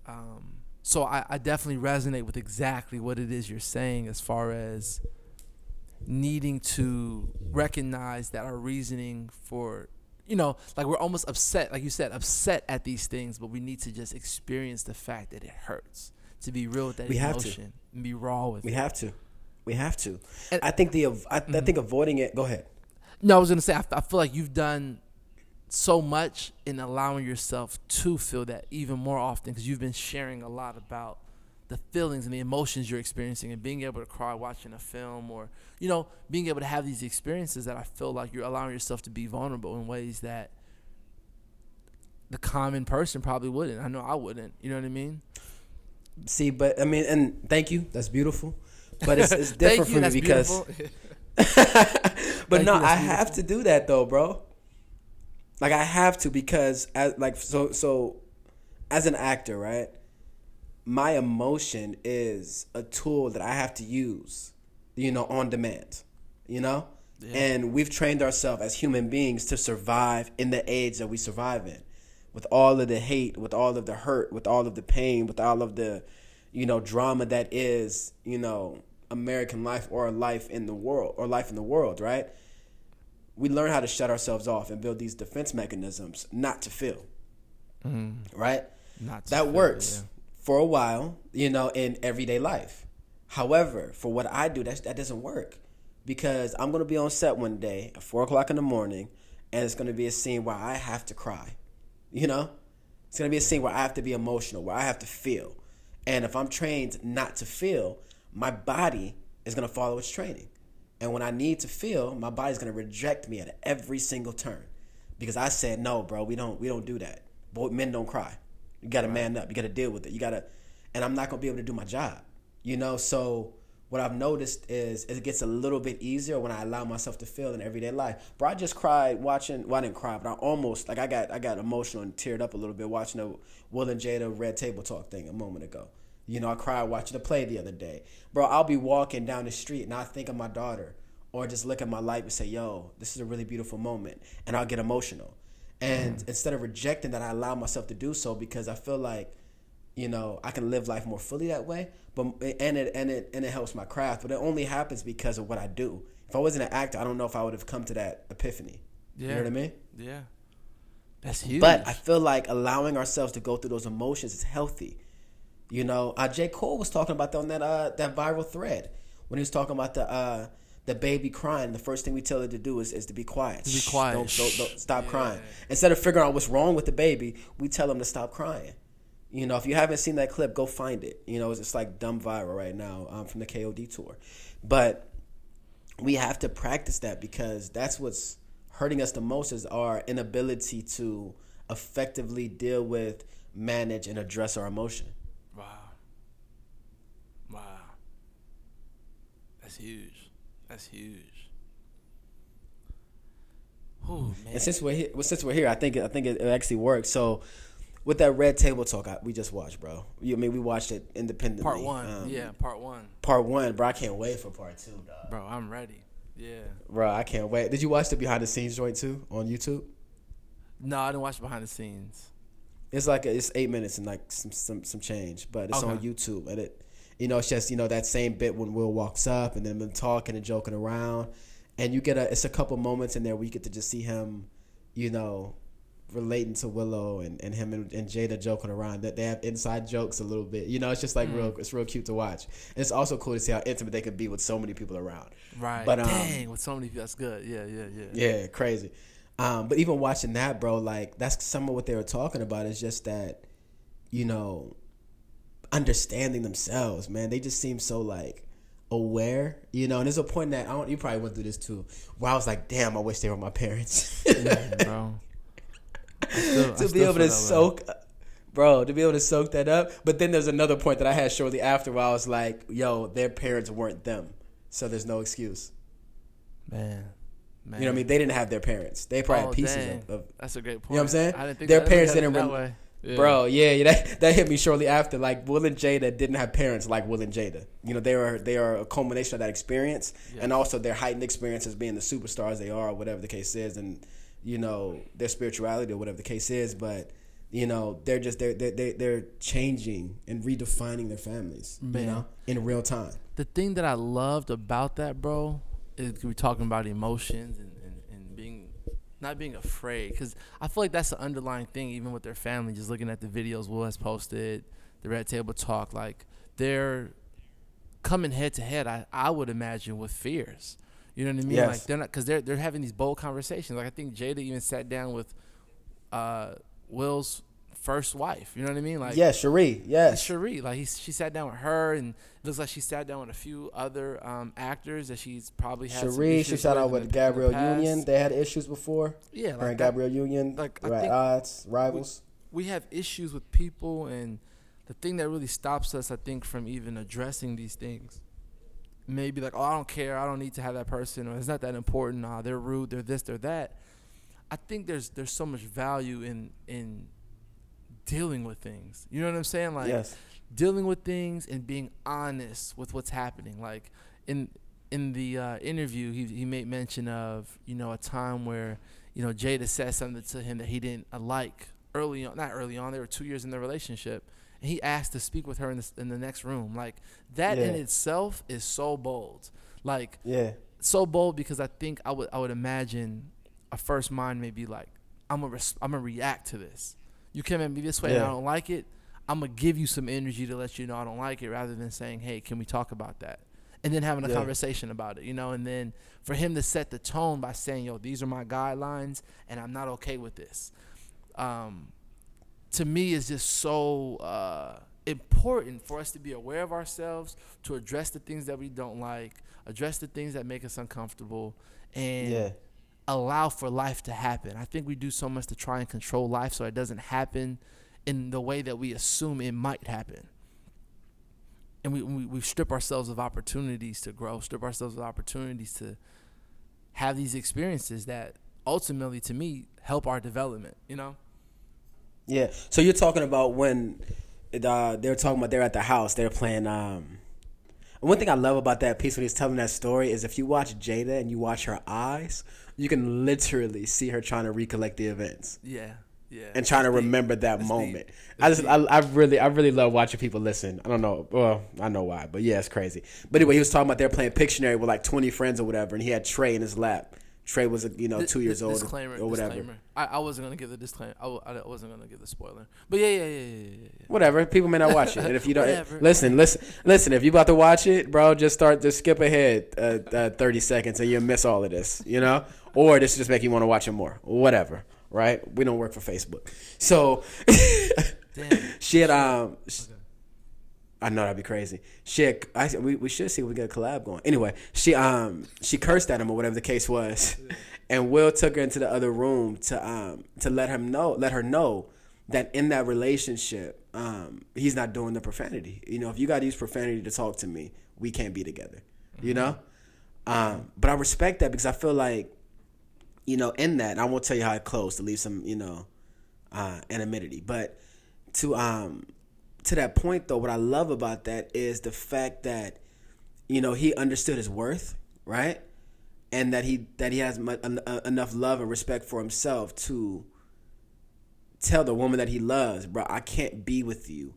Um, so I, I definitely resonate with exactly what it is you're saying as far as needing to recognize that our reasoning for you know like we're almost upset like you said upset at these things but we need to just experience the fact that it hurts to be real with that We have to. emotion and be raw with it. We it have to. We have to. And- I think the I, I mm-hmm. think avoiding it. Go ahead. No, I was gonna say I, I feel like you've done so much in allowing yourself to feel that even more often because you've been sharing a lot about the feelings and the emotions you're experiencing and being able to cry watching a film or you know being able to have these experiences that I feel like you're allowing yourself to be vulnerable in ways that the common person probably wouldn't. I know I wouldn't. You know what I mean? See, but I mean, and thank you. That's beautiful. But it's, it's *laughs* different you, for me because. *laughs* *laughs* but Thank no, I have to do that though, bro. Like I have to because as like so so as an actor, right? My emotion is a tool that I have to use, you know, on demand. You know? Yeah. And we've trained ourselves as human beings to survive in the age that we survive in. With all of the hate, with all of the hurt, with all of the pain, with all of the, you know, drama that is, you know, American life or life in the world or life in the world, right? We learn how to shut ourselves off and build these defense mechanisms not to feel. Mm-hmm. Right? Not to that feel works yeah. For a while, you know, in everyday life. However, for what I do, that that doesn't work because I'm gonna be on set one day at four o'clock in the morning, and it's gonna be a scene where I have to cry. You know, it's gonna be a scene where I have to be emotional, where I have to feel, and if I'm trained not to feel, my body is gonna follow its training, and when I need to feel, my body's gonna reject me at every single turn because I said no, bro. We don't we don't do that. Boy, men don't cry. You got to man up. You got to deal with it. You got to, and I'm not gonna be able to do my job. You know, so what I've noticed is it gets a little bit easier when I allow myself to feel in everyday life. Bro, I just cried watching. Well, I didn't cry, but I almost like I got I got emotional and teared up a little bit watching the Will and Jada Red Table Talk thing a moment ago. You know, I cried watching the play the other day. Bro, I'll be walking down the street and I think of my daughter, or just look at my life and say, "Yo, this is a really beautiful moment," and I'll get emotional. And instead of rejecting that, I allow myself to do so because I feel like you know I can live life more fully that way. But and it and it and it helps my craft. But it only happens because of what I do. If I wasn't an actor, I don't know if I would have come to that epiphany. You know what I mean? Yeah. That's huge. But I feel like allowing ourselves to go through those emotions is healthy. You know, uh, J. Cole was talking about that on that uh, that viral thread when he was talking about the uh, the baby crying. The first thing we tell her to do is, is to be quiet. be quiet. Don't, don't, don't stop Yeah. crying. Instead of figuring out what's wrong with the baby, we tell them to stop crying. You know, if you haven't seen that clip, go find it. You know, it's just like dumb viral right now um, from the KOD tour. But we have to practice that because that's what's hurting us the most is our inability to effectively deal with, manage, and address our emotion. Wow. Wow. That's huge. That's huge. Oh man. And since we're here, well, since we're here, I think I think it, it actually works. So, with that red table talk, I, we just watched, bro. You I mean we watched it independently. part one. Um, yeah, part one. Part one, bro. I can't wait for part two, dog. Bro, I'm ready. Yeah. Bro, I can't wait. Did you watch the behind the scenes joint too on YouTube? No, I didn't watch behind the scenes. It's like it's eight minutes and like some some some change, but it's on YouTube and it, you know, it's just you know that same bit when Will walks up and then them talking and joking around, and you get a it's a couple moments in there where you get to just see him, you know, relating to Willow and, and him and, and Jada joking around that they have inside jokes a little bit. You know, it's just like real it's real cute to watch. And it's also cool to see how intimate they can be with so many people around. Right. But, um, Dang, with so many people, that's good. Yeah, yeah, yeah. Yeah, crazy. Um, but even watching that, bro, like that's some of what they were talking about is just that, you know, understanding themselves, man. They just seem so like aware, you know. And there's a point that I don't. You probably went through this too, where I was like, damn, I wish they were my parents. Yeah, bro. *laughs* Still- to be able to that way. soak, bro, to be able to soak that up. But then there's another point that I had shortly after where I was like, yo, their parents weren't them, so there's no excuse. Man. Man. You know what I mean? They didn't have their parents. They probably Oh, had pieces of, of That's a great point. You know what I'm saying? I didn't think Their parents didn't didn't look at it rem- that way. Yeah. Bro, yeah, yeah, that that hit me shortly after. Like Will and Jada didn't have parents like Will and Jada. You know, they were they are a culmination of that experience, Yeah. and also their heightened experience as being the superstars they are, whatever the case is, and you know their spirituality or whatever the case is. But you know, they're just they're they're they're, they're changing and redefining their families. You know, in real time. the thing that I loved about that, bro, is we're talking about emotions and, and, and being not being afraid. Because I feel like that's the underlying thing, even with their family. Just looking at the videos Will has posted, the Red Table Talk, like they're coming head to head. I, I would imagine with fears. You know what I mean? Yes. Like they're not because they're they're having these bold conversations. Like I think Jada even sat down with uh, Will's first wife. You know what I mean? Like yeah, Sheree. Yes. Sheree, like he, she sat down with her, and it looks like she sat down with a few other um, actors that she's probably had. Sheree, she shot out with the- in the Gabrielle. Union. They had issues before. Yeah, Her like and that- Gabrielle Union, like, I right think odds, rivals. we have issues with people, and the thing that really stops us, I think, from even addressing these things, maybe like, oh, I don't care, I don't need to have that person, or it's not that important. Nah, they're rude, they're this, they're that. I think there's there's so much value in in dealing with things. You know what I'm saying? Like yes. dealing with things and being honest with what's happening. Like in in the uh, interview, he he made mention of you know a time where you know Jada said something to him that he didn't uh, like early on. Not early on. They were two years in the relationship, and he asked to speak with her in the in the next room. Like that in itself is so bold. Like Yeah. so bold because I think I would I would imagine a first mind may be like I'm gonna res- I'm gonna react to this. You came at me this way and I don't like it. I'm gonna give you some energy to let you know I don't like it, rather than saying, "Hey, can we talk about that?" And then having a Yeah. conversation about it, you know. And then for him to set the tone by saying, "Yo, these are my guidelines, and I'm not okay with this," um, to me is just so uh, important for us to be aware of ourselves, to address the things that we don't like, address the things that make us uncomfortable, and Yeah. Allow for life to happen. I think we do so much to try and control life so it doesn't happen in the way that we assume it might happen. And we, we, we strip ourselves of opportunities to grow, strip ourselves of opportunities to have these experiences that ultimately, to me, help our development, you know? Yeah. So you're talking about when uh, they're talking about they're at the house, they're playing. Um, one thing I love about that piece when he's telling that story is if you watch Jada and you watch her eyes, you can literally see her trying to recollect the events Yeah. Yeah. and trying to deep. remember that That's moment. I just, I, I really, I really love watching people listen. I don't know, well, I know why, but yeah, it's crazy. But anyway, he was talking about they're playing Pictionary with like 20 friends or whatever, and he had Trey in his lap. Trey was, you know, two years old disclaimer, or whatever. I, I wasn't gonna give the disclaimer. I, w- I wasn't gonna give the spoiler. But yeah, yeah, yeah, yeah. Whatever. People may not watch it, and if you don't listen, listen, listen. If you about to watch it, bro, just start. Just skip ahead uh, uh, thirty seconds, and you'll miss all of this. You know, or this just make you want to watch it more. Whatever. Right? We don't work for Facebook, so *laughs* Damn. shit. Um, sh- I know that'd be crazy. Shit, I, we we should see if we get a collab going. Anyway, she um she cursed at him or whatever the case was, *laughs* and Will took her into the other room to um to let him know let her know that in that relationship um he's not doing the profanity. You know, if you got to use profanity to talk to me, we can't be together. You know, um, but I respect that because I feel like you know in that I won't tell you how it closed to leave some you know uh, anonymity, but to um to that point though what i love about that is the fact that you know he understood his worth right and that he that he has mu- en- uh, enough love and respect for himself to tell the woman that he loves, bro, I can't be with you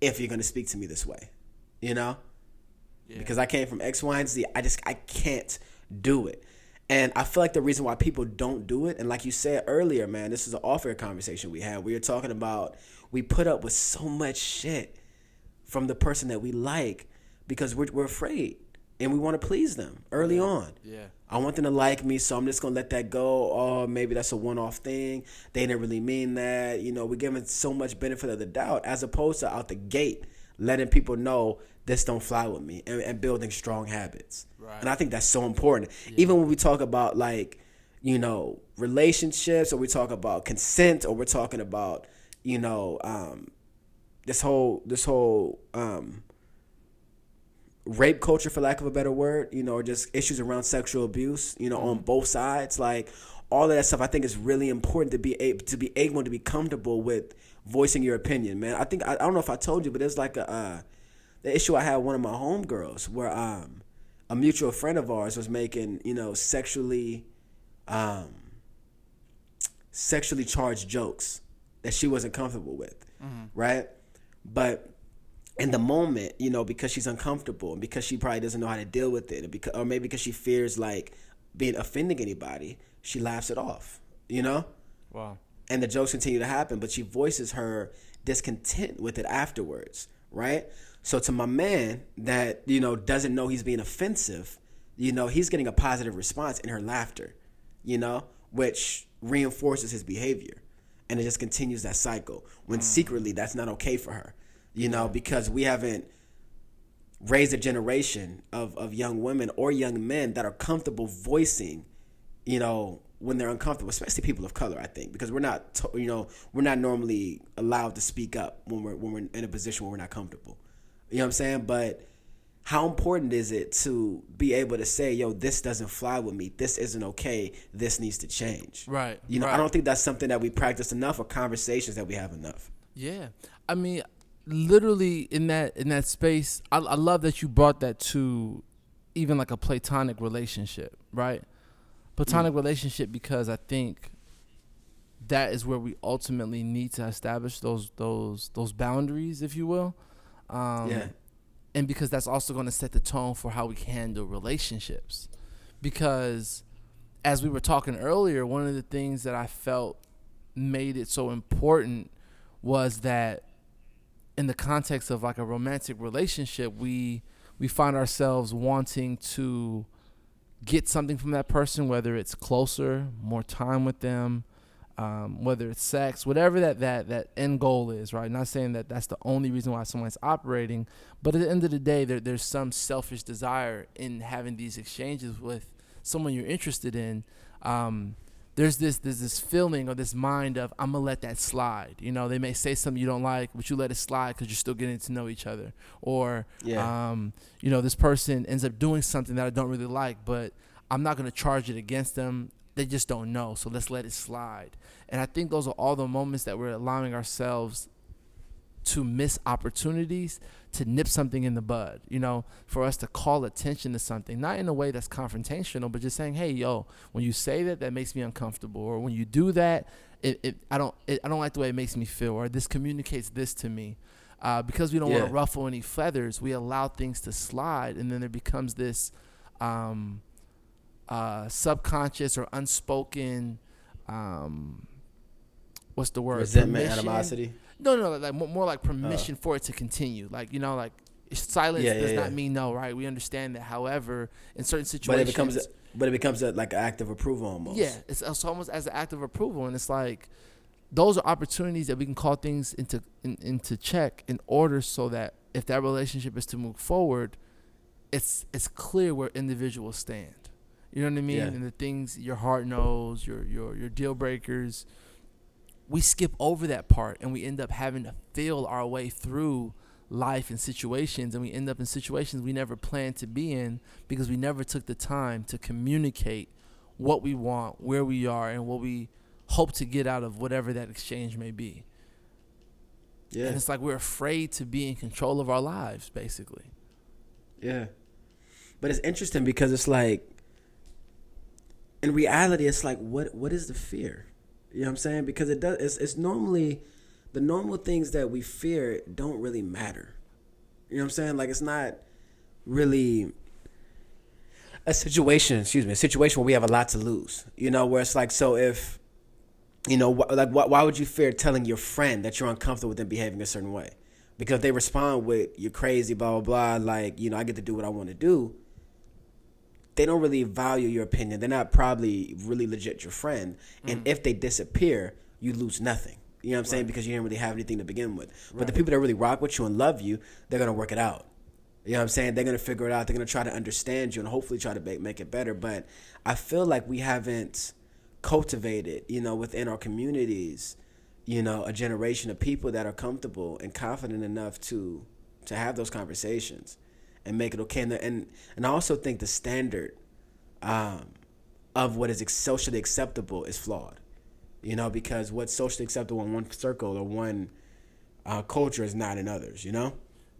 if you're gonna speak to me this way, you know? Yeah. Because I came from X, Y, and Z. I just I can't do it. And I feel like the reason why people don't do it, and like you said earlier, man, this is an off air conversation we had. We were talking about we put up with so much shit from the person that we like because we're, we're afraid and we want to please them early on. Yeah. I want them to like me, so I'm just gonna let that go. Oh, maybe that's a one-off thing. They didn't really mean that. You know, we're giving so much benefit of the doubt, as opposed to out the gate letting people know this don't fly with me and, and building strong habits. Right. And I think that's so important. Even when we talk about like, you know, relationships, or we talk about consent, or we're talking about, you know, um, this whole this whole um, rape culture for lack of a better word you know or just issues around sexual abuse you know on both sides like all of that stuff i think is really important to be able to be able to be comfortable with voicing your opinion man i think i, I don't know if i told you but there's like a uh, the issue i had with one of my homegirls where um a mutual friend of ours was making you know sexually um sexually charged jokes that she wasn't comfortable with right but in the moment, you know, because she's uncomfortable and because she probably doesn't know how to deal with it, or, because, or maybe because she fears like being offending anybody, she laughs it off, you know? Wow. And the jokes continue to happen, but she voices her discontent with it afterwards, right? So to my man that, you know, doesn't know he's being offensive, you know, he's getting a positive response in her laughter, you know, which reinforces his behavior. And it just continues that cycle when mm. secretly that's not okay for her you know, because we haven't raised a generation of, of young women or young men that are comfortable voicing, you know, when they're uncomfortable, especially people of color, I think, because we're not, you know, we're not normally allowed to speak up when we're, when we're in a position where we're not comfortable. You know what I'm saying? But how important is it to be able to say, yo, this doesn't fly with me. This isn't okay. This needs to change. Right, You know, I don't think that's something that we practice enough or conversations that we have enough. Yeah, I mean, literally in that in that space, I, I love that you brought that to even like a platonic relationship, right? Platonic mm. relationship because I think that is where we ultimately need to establish those those those boundaries, if you will. Um, Yeah. and because that's also going to set the tone for how we handle relationships. Because as we were talking earlier, one of the things that I felt made it so important was that in the context of like a romantic relationship, we we find ourselves wanting to get something from that person, whether it's closer, more time with them, um, whether it's sex, whatever that, that that end goal is, right? Not saying that that's the only reason why someone's operating, but at the end of the day, there, there's some selfish desire in having these exchanges with someone you're interested in. Um, there's this there's this feeling or this mind of I'm gonna let that slide. You know, they may say something you don't like, but you let it slide because you're still getting to know each other. Or, Yeah. um, you know, this person ends up doing something that I don't really like, but I'm not gonna charge it against them. They just don't know, so let's let it slide. And I think those are all the moments that we're allowing ourselves to miss opportunities to nip something in the bud, you know, for us to call attention to something, not in a way that's confrontational, but just saying, "Hey, yo, when you say that, that makes me uncomfortable," or when you do that, it, it I don't it, I don't like the way it makes me feel, or this communicates this to me. Uh, because we don't want to ruffle any feathers, we allow things to slide, and then there becomes this um, uh, subconscious or unspoken. Um, what's the word? Resentment, Permission? animosity. No, no, like more, like permission for it to continue. Like you know, like silence Yeah, does yeah, not mean no, right? We understand that. However, in certain situations But it becomes, a, but it becomes a, like an act of approval almost. yeah, it's, it's almost as an act of approval, and it's like those are opportunities that we can call things into in, into check in order so that if that relationship is to move forward, it's it's clear where individuals stand. You know what I mean? Yeah. And the things your heart knows, your your your deal breakers. We skip over that part and we end up having to feel our way through life and situations and we end up in situations we never planned to be in because we never took the time to communicate what we want, where we are, and what we hope to get out of whatever that exchange may be. Yeah. And it's like we're afraid to be in control of our lives, basically. Yeah. But it's interesting because it's like in reality it's like what what is the fear? You know what I'm saying? Because it does. It's, it's normally the normal things that we fear don't really matter. You know what I'm saying? Like it's not really a situation. Excuse me, a situation where we have a lot to lose. You know, where it's like, so if you know, wh- like, wh- why would you fear telling your friend that you're uncomfortable with them behaving a certain way? Because they respond with "you're crazy," blah blah blah. Like, you know, I get to do what I want to do. They don't really value your opinion. They're not probably really legit your friend. And Mm. if they disappear, you lose nothing. You know what I'm saying? Because you didn't really have anything to begin with. But the people that really rock with you and love you, they're gonna work it out. You know what I'm saying? They're gonna figure it out. They're gonna try to understand you and hopefully try to make, make it better. But I feel like we haven't cultivated, you know, within our communities, you know, a generation of people that are comfortable and confident enough to to have those conversations and make it okay. And and, and I also think the standard um, of what is socially acceptable is flawed. You know, because what's socially acceptable in one circle or one uh, culture is not in others. You know.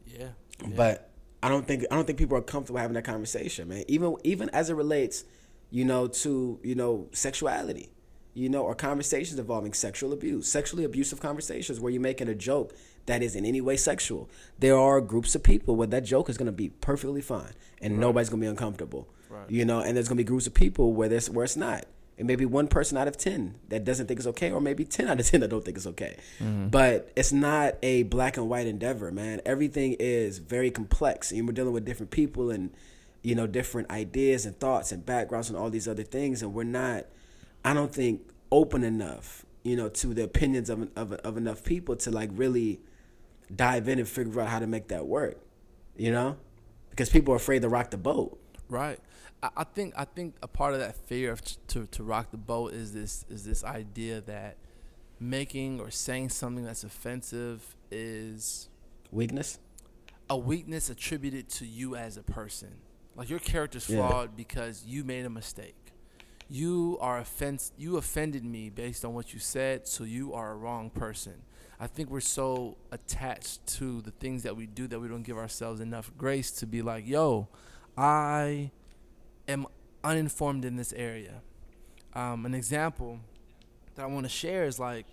Yeah. But I don't think I don't think people are comfortable having that conversation, man. Even even as it relates, you know, to you know sexuality, you know, or conversations involving sexual abuse, sexually abusive conversations where you're making a joke that is in any way sexual. There are groups of people where that joke is going to be perfectly fine and nobody's going to be uncomfortable. Right. You know, and there's going to be groups of people where there's where it's not. It may be one person out of 10 that doesn't think it's okay, or maybe 10 out of 10 that don't think it's okay. Mm-hmm. But it's not a black and white endeavor, man. Everything is very complex. And we're dealing with different people and, you know, different ideas and thoughts and backgrounds and all these other things. And we're not, I don't think, open enough, you know, to the opinions of, of, of enough people to like really dive in and figure out how to make that work, you know? Because people are afraid to rock the boat. Right. I, I think I think a part of that fear of t- to to rock the boat is this is this idea that making or saying something that's offensive is Weakness? a weakness attributed to you as a person. Like your character's Yeah. flawed because you made a mistake. You are offense you offended me based on what you said, so you are a wrong person. I think we're so attached to the things that we do that we don't give ourselves enough grace to be like, yo, I am uninformed in this area. Um, an example that I want to share is like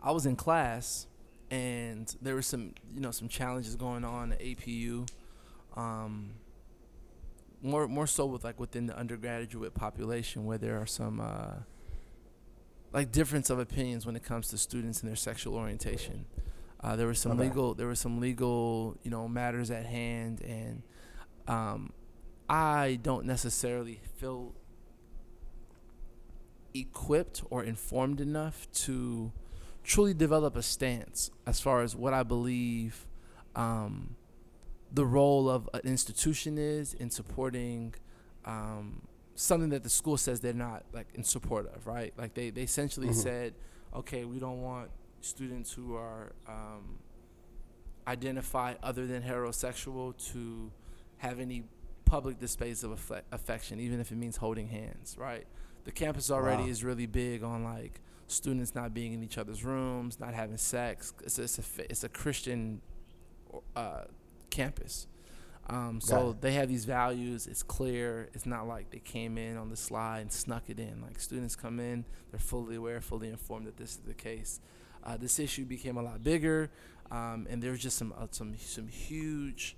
I was in class and there were some you know some challenges going on at APU. Um, more more so with like within the undergraduate population where there are some uh, like difference of opinions when it comes to students and their sexual orientation. Uh, there was some Okay. legal there were some legal you know matters at hand and um, I don't necessarily feel equipped or informed enough to truly develop a stance as far as what I believe um, the role of an institution is in supporting um, something that the school says they're not like in support of, right? Like they, they essentially Mhm. said, okay, we don't want students who are um, identify other than heterosexual to have any public displays of affe- affection, even if it means holding hands, right? The campus already Wow. is really big on like students not being in each other's rooms, not having sex. It's a, it's a, it's a Christian uh, campus. Um, so they have these values. It's clear. It's not like they came in on the slide and snuck it in. Like students come in, they're fully aware, fully informed that this is the case. Uh, this issue became a lot bigger, um, and there was just some uh, some some huge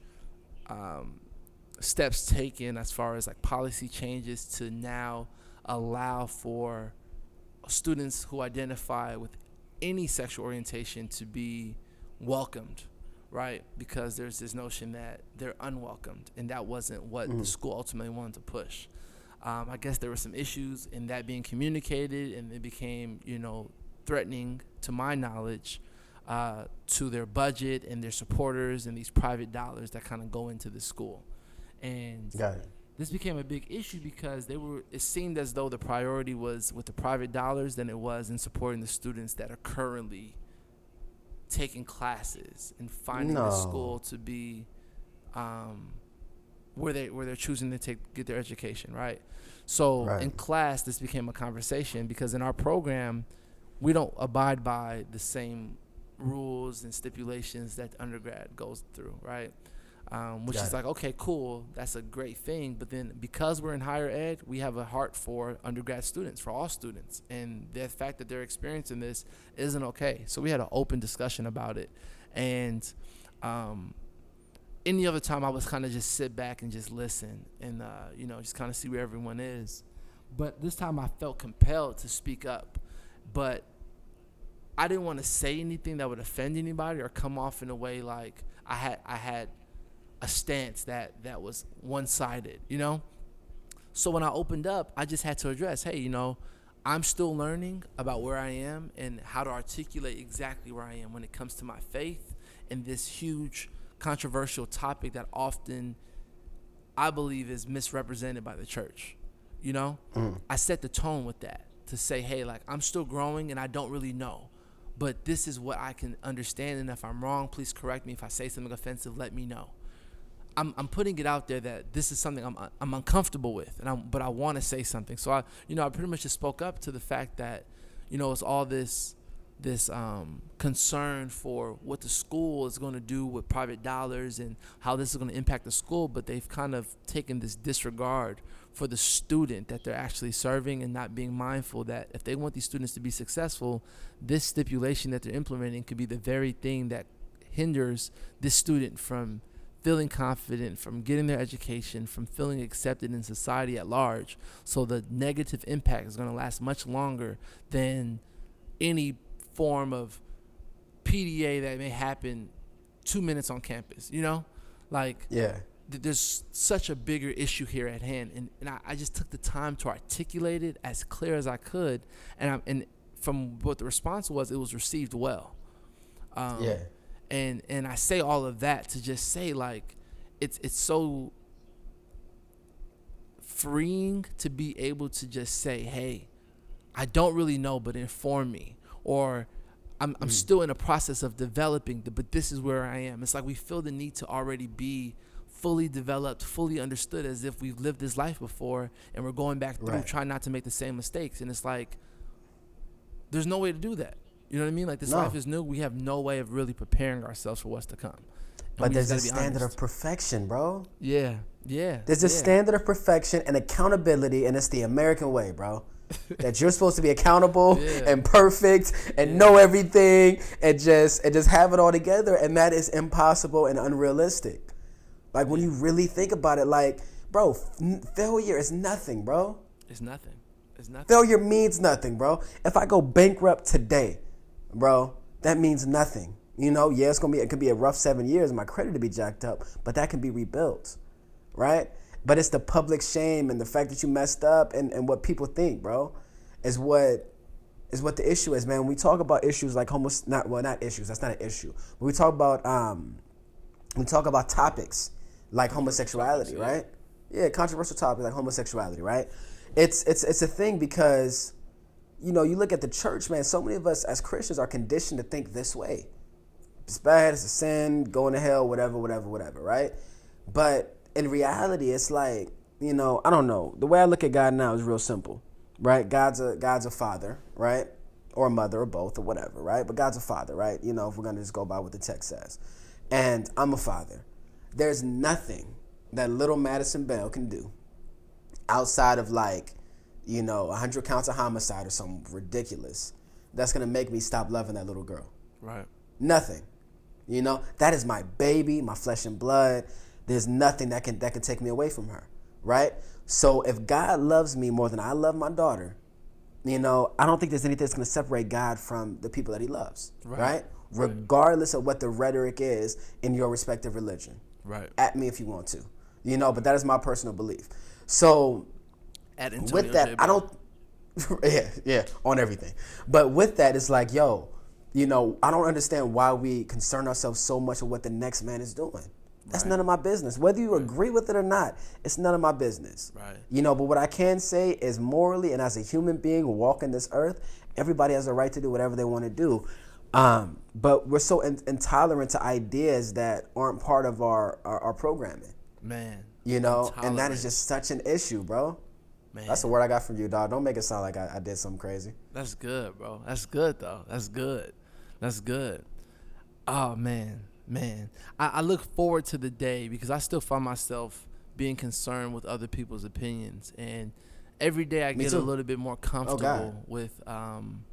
um, steps taken as far as like policy changes to now allow for students who identify with any sexual orientation to be welcomed right because there's this notion that they're unwelcomed and that wasn't what the Mhm. school ultimately wanted to push um, i guess there were some issues in that being communicated and it became you know threatening to my knowledge uh, to their budget and their supporters and these private dollars that kind of go into the school and Got it. this became a big issue because they were it seemed as though the priority was with the private dollars than it was in supporting the students that are currently taking classes and finding the school to be um, where they where they're choosing to take get their education right? So Right. in class this became a conversation because in our program we don't abide by the same rules and stipulations that undergrad goes through right um, which Got is it. like okay, cool, that's a great thing. But then because we're in higher ed, we have a heart for undergrad students, for all students, and the fact that they're experiencing this isn't okay. So we had an open discussion about it, and um, any other time I was kind of just sit back and just listen and uh, you know just kind of see where everyone is. But this time I felt compelled to speak up, but I didn't want to say anything that would offend anybody or come off in a way like I had I had a stance that that was one sided, you know. So when I opened up, I just had to address, hey, you know, I'm still learning about where I am and how to articulate exactly where I am when it comes to my faith and this huge controversial topic that often I believe is misrepresented by the church. You know, mm. I set the tone with that to say, hey, like I'm still growing and I don't really know, but this is what I can understand. And if I'm wrong, please correct me. If I say something offensive, let me know. I'm, I'm putting it out there that this is something I'm I'm uncomfortable with, and I'm, but I want to say something. So I, you know, I pretty much just spoke up to the fact that, you know, it's all this this um, concern for what the school is going to do with private dollars and how this is going to impact the school, but they've kind of taken this disregard for the student that they're actually serving and not being mindful that if they want these students to be successful, this stipulation that they're implementing could be the very thing that hinders this student from feeling confident, from getting their education, from feeling accepted in society at large. So the negative impact is going to last much longer than any form of PDA that may happen two minutes on campus, you know? Like, Yeah. th- there's such a bigger issue here at hand. And, and I, I just took the time to articulate it as clear as I could. And, I, and from what the response was, it was received well. Um, Yeah. And and I say all of that to just say like it's it's so freeing to be able to just say, "Hey, I don't really know, but inform me," or "I'm I'm mm. still in a process of developing, but this is where I am." It's like we feel the need to already be fully developed, fully understood, as if we've lived this life before, and we're going back through Right. trying not to make the same mistakes. And it's like there's no way to do that. You know what I mean? Like this No. life is new. We have no way of really preparing ourselves for what's to come. And But there's a standard honest. of perfection, bro. yeah, yeah. There's a yeah. standard of perfection and accountability, and it's the American way, bro. that you're supposed to be accountable *laughs* Yeah. and perfect and know everything and just and just have it all together, and that is impossible and unrealistic. Like when you really think about it, like, bro, f- failure is nothing, bro. It's nothing. It's nothing. Failure means nothing, bro. If I go bankrupt today, bro, that means nothing. You know, yeah, it's gonna be it could be a rough seven years, my credit to be jacked up, but that can be rebuilt, right? But it's the public shame and the fact that you messed up and, and what people think, bro, is what is what the issue is, man. When we talk about issues like homos not well, not issues, that's not an issue. But we talk about um we talk about topics like homosexuality, right? Yeah, controversial topics like homosexuality, right? It's it's it's a thing because you know, you look at the church, man, so many of us as Christians are conditioned to think this way. It's bad, it's a sin, going to hell, whatever, whatever, whatever, right? But in reality, it's like, you know, I don't know. The way I look at God now is real simple, right? God's a God's a father, right? Or a mother or both or whatever, right? But God's a father, right? You know, if we're gonna just go by what the text says. And I'm a father. There's nothing that little Madison Bell can do outside of like, you know, 100 counts of homicide or something ridiculous that's gonna make me stop loving that little girl. Right. Nothing. You know, that is my baby, my flesh and blood. There's nothing that can that can take me away from her, right? So if God loves me more than I love my daughter, you know, I don't think there's anything that's to separate God from the people that He loves, Right. right? Regardless of what the rhetoric is in your respective religion. Right. At me if you want to, you know. But that is my personal belief. So At Antonio with that, J. I don't. *laughs* yeah, yeah, on everything. But with that, it's like, yo, you know, I don't understand why we concern ourselves so much with what the next man is doing. That's none of my business. Whether you agree with it or not, it's none of my business. Right. You know, but what I can say is morally and as a human being walking this earth, everybody has a right to do whatever they want to do. Um, but we're so in- intolerant to ideas that aren't part of our, our, our programming. Man. You know, and that is just such an issue, bro. Man. That's the word I got from you, dog. Don't make it sound like I, I did something crazy. That's good, bro. That's good though. That's good. That's good. Oh man. man, I, I look forward to the day because I still find myself being concerned with other people's opinions, and every day I Me get too. a little bit more comfortable God. with um,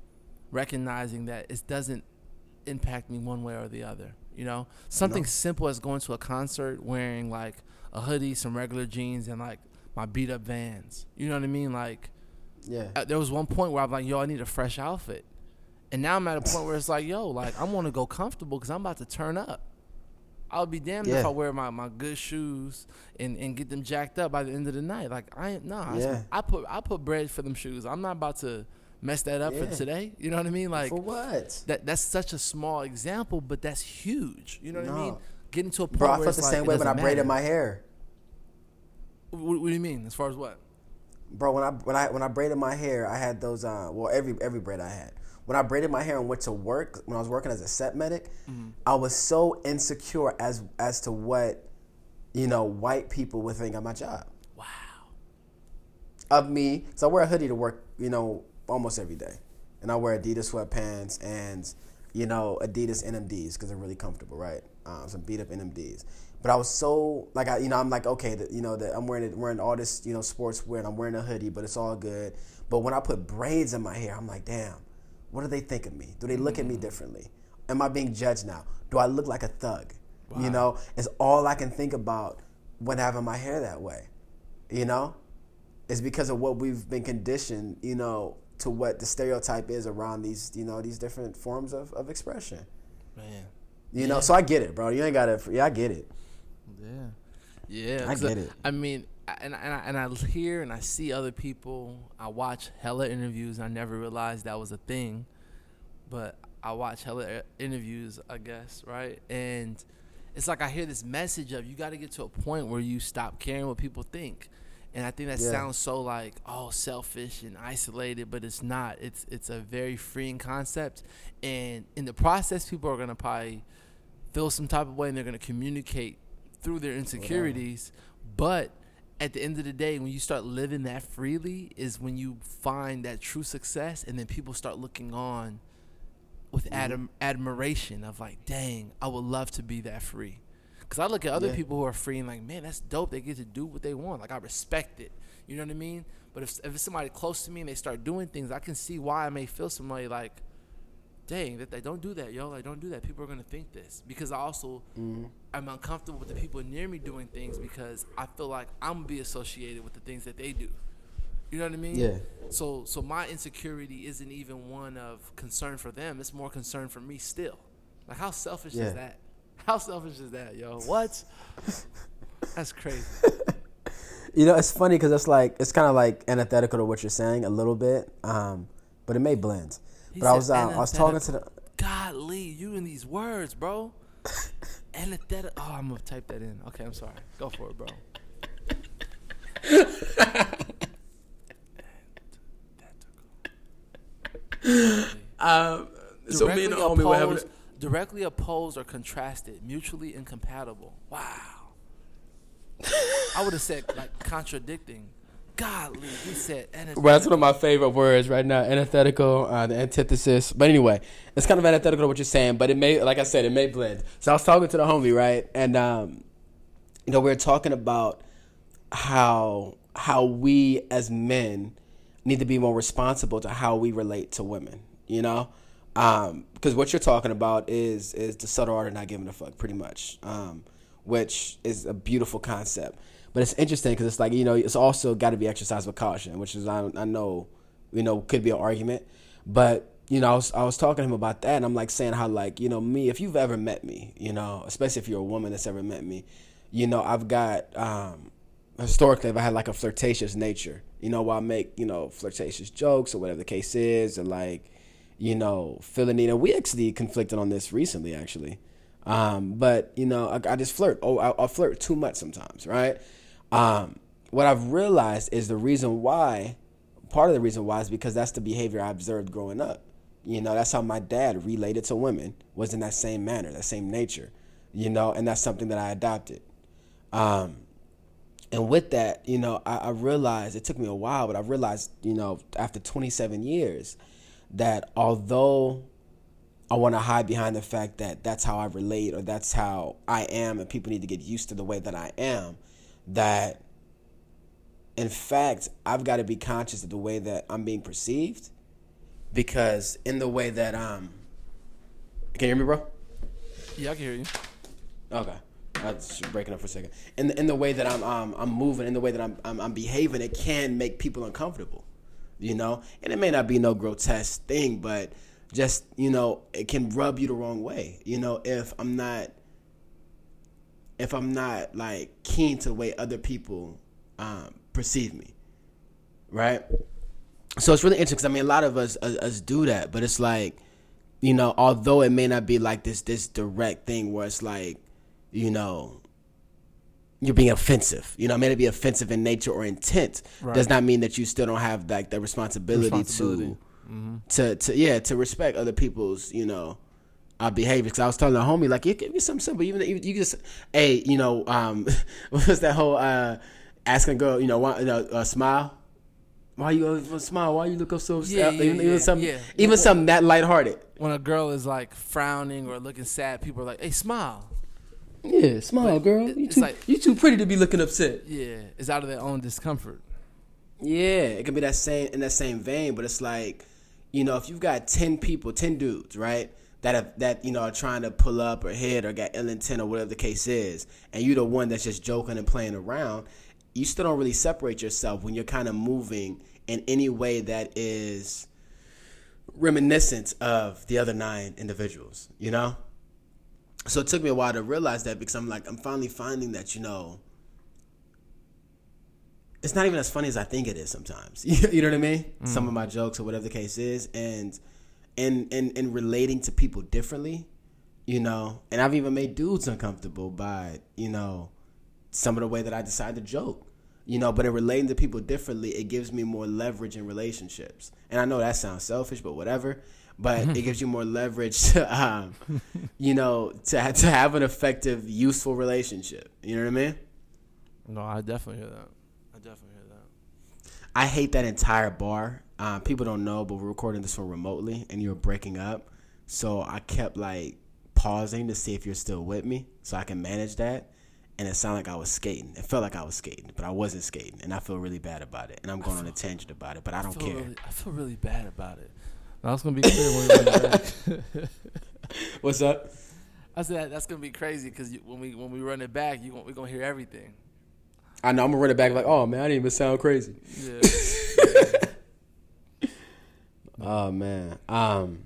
recognizing that it doesn't impact me one way or the other. You know, something No. simple as going to a concert wearing like a hoodie, some regular jeans, and like my beat up Vans. You know what I mean? Like Yeah. uh, there was one point where I'm like, yo, I need a fresh outfit. And now I'm at a point where it's like, yo, like I want to go comfortable because I'm about to turn up. I'll be damned if I wear my, my good shoes and, and get them jacked up by the end of the night. Like I ain't nah, I- Yeah. I put I put bread for them shoes. I'm not about to mess that up Yeah. for today. You know what I mean? Like For what? that that's such a small example, but that's huge. You know what I mean? No. Getting to a point Bro, I felt the like, same way when I braided my hair. What, what do you mean? As far as what? Bro, when I when I when I braided my hair, I had those uh well every every braid I had. When I braided my hair and went to work, when I was working as a set medic, I was so insecure as as to what you know white people would think of my job. Wow. Of me, so I wear a hoodie to work, you know, almost every day, and I wear Adidas sweatpants and you know Adidas NMDs because they're really comfortable, right? Um, some beat up NMDs. But I was so like I, you know, I'm like okay, that you know that I'm wearing it, wearing all this, you know, sportswear, and I'm wearing a hoodie, but it's all good. But when I put braids in my hair, I'm like, damn, what do they think of me? Do they look at me differently? Am I being judged now? Do I look like a thug? You know, it's all I can think about when having my hair that way. You know, it's because of what we've been conditioned, you know, to what the stereotype is around these, you know, these different forms of, of expression. Man. You know, so I get it, bro. You ain't got to. Yeah, I get it. Yeah, yeah. I get it. I mean, and and I, and I hear and I see other people. I watch hella interviews. I never realized that was a thing, but I watch hella uh, interviews. I guess right, and it's like I hear this message of you got to get to a point where you stop caring what people think. And I think that Yeah. sounds so like oh selfish and isolated, but it's not. It's it's a very freeing concept, and in the process, people are gonna probably feel some type of way and they're going to communicate through their oh, insecurities. But at the end of the day when you start living that freely is when you find that true success and then people start looking on with mm-hmm. adm- admiration of like dang i would love to be that free because i look at other Yeah. people who are free and like man that's dope. They get to do what they want. Like i respect it. You know what i mean? But if, if it's somebody close to me and they start doing things i can see why i may feel somebody like dang that they don't do that yo. Like don't do that. People are going to think this. Because i also Mm-hmm. i'm uncomfortable with the people near me doing things because i feel like i'm going to be associated with the things that they do. You know what i mean? Yeah. so so my insecurity isn't even one of concern for them. It's more concern for me still. Like how selfish Yeah. is that *laughs* how selfish is that yo what *laughs* that's crazy *laughs* You know, it's funny because it's like it's kind of like antithetical to what you're saying a little bit, um, but it may blend. He But I was uh, I was talking to the golly you and these words bro Anesthetic. Oh, I'm gonna type that in. Okay, I'm sorry. Go for it, bro. um, so me and the Directly homie were having. Directly opposed or contrasted, mutually incompatible. Wow. *laughs* I would have said like contradicting. Godly, he said. Well, that's one of my favorite words right now. Antithetical, uh, the antithesis. But anyway, it's kind of antithetical to what you're saying, but it may, like I said, it may blend. So I was talking to the homie, right, and um, you know, we're talking about how how we as men need to be more responsible to how we relate to women. You know, because what you're talking about is is the subtle art of not giving a fuck, pretty much, um, which is a beautiful concept. But it's interesting because it's like you know it's also got to be exercised with caution, which is I, I know you know could be an argument, but you know I was I was talking to him about that, and I'm like saying how like you know me if you've ever met me, you know especially if you're a woman that's ever met me, you know I've got um, historically I've had like a flirtatious nature, you know where I make you know flirtatious jokes or whatever the case is, or like you know. And we actually conflicted on this recently actually. Um, but you know, I, I just flirt. Oh, I, I flirt too much sometimes, right? Um, what I've realized is the reason why. Part of the reason why is because that's the behavior I observed growing up. You know, that's how my dad related to women was in that same manner, that same nature. You know, and that's something that I adopted. Um, and with that, you know, I, I realized it took me a while, but I realized, you know, after 27 years, that although I want to hide behind the fact that that's how I relate or that's how I am, and people need to get used to the way that I am. That, in fact, I've got to be conscious of the way that I'm being perceived, because in the way that um, can you hear me, bro? Yeah, I can hear you. Okay. Was just breaking up for a second. In the, in the way that I'm um, I'm moving, in the way that I'm, I'm I'm behaving, it can make people uncomfortable, you know. And it may not be no grotesque thing, but just you know, it can rub you the wrong way, you know. If I'm not, if I'm not like keen to the way other people um, perceive me, right? So it's really interesting because I mean, a lot of us, us us do that, but it's like, you know, although it may not be like this this direct thing where it's like you know, you're being offensive. You know, it may be offensive in nature or intent. Right. Does not mean that you still don't have like the responsibility, Responsibility. to to to yeah to respect other people's you know uh, behavior. Because I was telling a homie like it could be something simple. Even you, you just hey you know um *laughs* what was that whole uh asking a girl you know why you know uh, smile. Why you smile? Why you look up so Yeah, uh, yeah, even, even yeah, something yeah. even something that lighthearted. When a girl is like frowning or looking sad, people are like, "Hey, smile." Yeah, smile, girl. You too, like- you too pretty to be looking upset. Yeah, it's out of their own discomfort. Yeah, it can be that same in that same vein, but it's like, you know, if you've got ten people, ten dudes, right, that have that you know are trying to pull up or hit or got ill intent or whatever the case is, and you're the one that's just joking and playing around, you still don't really separate yourself when you're kind of moving in any way that is reminiscent of the other nine individuals, you know. So it took me a while to realize that because I'm like I'm finally finding that you know it's not even as funny as I think it is sometimes. *laughs* you know what I mean? Mm. Some of my jokes or whatever the case is, and and and and relating to people differently, you know. And I've even made dudes uncomfortable by you know some of the way that I decide to joke, you know. But in relating to people differently, it gives me more leverage in relationships. And I know that sounds selfish, but whatever. But it gives you more leverage to, um, *laughs* you know, to to have an effective, useful relationship. You know what I mean? No, I definitely hear that. I definitely hear that. I hate that entire bar. Um, people don't know, but we're recording this one remotely, and you're breaking up. So I kept like pausing to see if you're still with me, so I can manage that. And it sounded like I was skating. It felt like I was skating, but I wasn't skating, and I feel really bad about it. And I'm going on a tangent about it, but I don't care. Really, I feel really bad about it. Now, that's gonna be clear when we run it back. *laughs* What's up? I said that's gonna be crazy because when we when we run it back, you we're gonna hear everything. I know I'm gonna run it back like, oh man, I didn't even sound crazy. Yeah. *laughs* Oh man. Um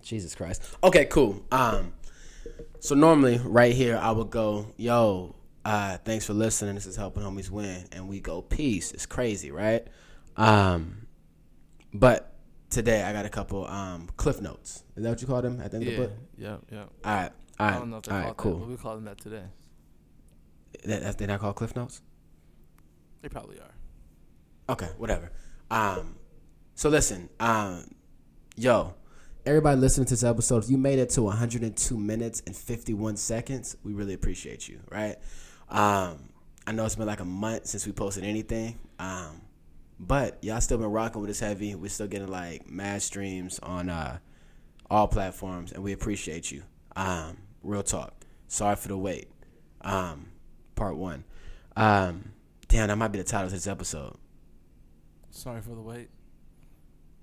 Jesus Christ. Okay, cool. Um so normally right here I would go, yo, uh, thanks for listening. This is helping homies win. And we go, peace. It's crazy, right? Um but today I got a couple um cliff notes. Is that what you call them at the end of the book? Yeah. Yeah. All right. All I don't know if they All call right, cool. that, we call them that today. That, that, they not called cliff notes? They probably are. Okay, whatever. Um, so listen, um, yo, everybody listening to this episode, if you made it to 102 minutes and 51 seconds, we really appreciate you, right? Um, I know it's been like a month since we posted anything, um, but y'all still been rocking with us heavy. We're still getting like mad streams on uh, all platforms, and we appreciate you. Um, real talk. Sorry for the wait. Um, part one. Um, damn, that might be the title of this episode. Sorry for the wait.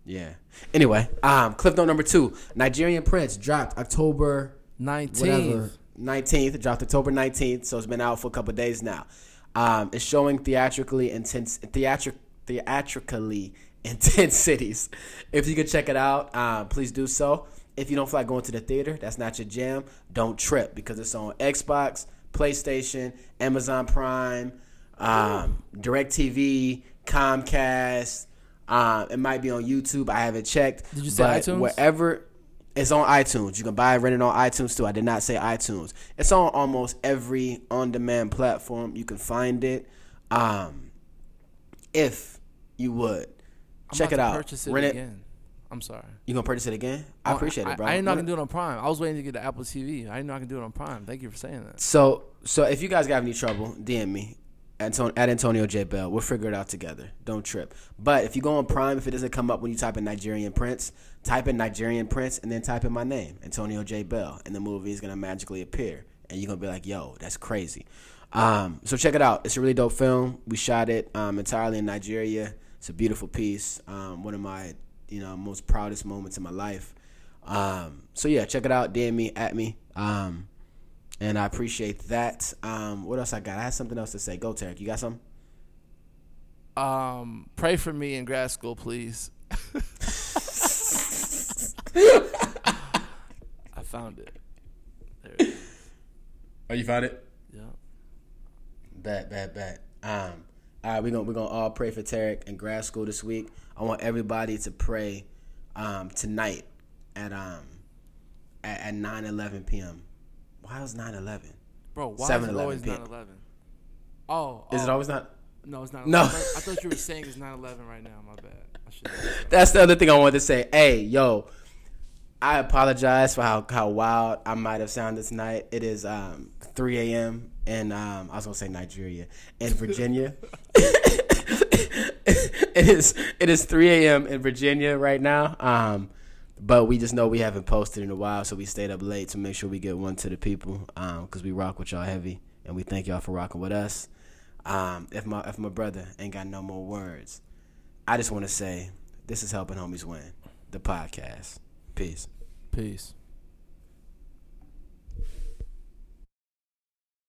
Yeah. Anyway, um, clip note number two: Nigerian Prince dropped October whatever Nineteenth. nineteenth. Dropped October nineteenth, so it's been out for a couple days now. Um, it's showing theatrically intense, theatric, theatrically *laughs* intense cities. If you could check it out, um, please do so. If you don't feel like going to the theater, that's not your jam. Don't trip because it's on Xbox, PlayStation, Amazon Prime, um, DirecTV, Comcast. Um, it might be on YouTube. I haven't checked. Did you say iTunes? Wherever it's on iTunes. You can buy it, rent it on iTunes too. I did not say iTunes. It's on almost every on-demand platform. You can find it. Um, if you would I'm check it out, Purchase it rent it. again. I'm sorry. You gonna purchase it again? I appreciate I, it, bro. I, didn't know I can do it on Prime. I was waiting to get the Apple TV. I didn't know I can do it on Prime. Thank you for saying that. So, so if you guys got any trouble, DM me. At Antonio J Bell. We'll figure it out together. Don't trip. But if you go on Prime, if it doesn't come up when you type in Nigerian Prince, type in Nigerian Prince and then type in my name, Antonio J Bell, and the movie is gonna magically appear, and you're gonna be like, "Yo, that's crazy." Um, so check it out. It's a really dope film. We shot it um, entirely in Nigeria. It's a beautiful piece. Um, one of my you know most proudest moments in my life. Um, so yeah, check it out. DM me at me. Um, and I appreciate that. Um, what else I got? I had something else to say. Go, Tarek. You got something? Um, pray for me in grad school, please. *laughs* I found it. There it is. Oh, you found it? Yeah. Bad, bad, bad. Um, all right, we're gonna we're gonna all pray for Tarek in grad school this week. I want everybody to pray um, tonight at um at, at 9 11 p.m. Why was 9 11? Bro, why 7, is it always 11 9 11? Oh, Is it oh, always not? No, it's not. No. I thought, I thought you were saying it's 9 11 right now. My bad. I. That's the other thing I wanted to say. Hey, yo, I apologize for how, how wild I might have sounded tonight. It is um, 3 a.m. in um, I was gonna say Nigeria in *laughs* Virginia. *laughs* it is it is 3 a.m. in Virginia right now. Um, but we just know we haven't posted in a while, so we stayed up late to make sure we get one to the people because we rock with y'all heavy, and we thank y'all for rocking with us. Um, if my if my brother ain't got no more words, I just want to say this is helping homies win the podcast. Peace. Peace.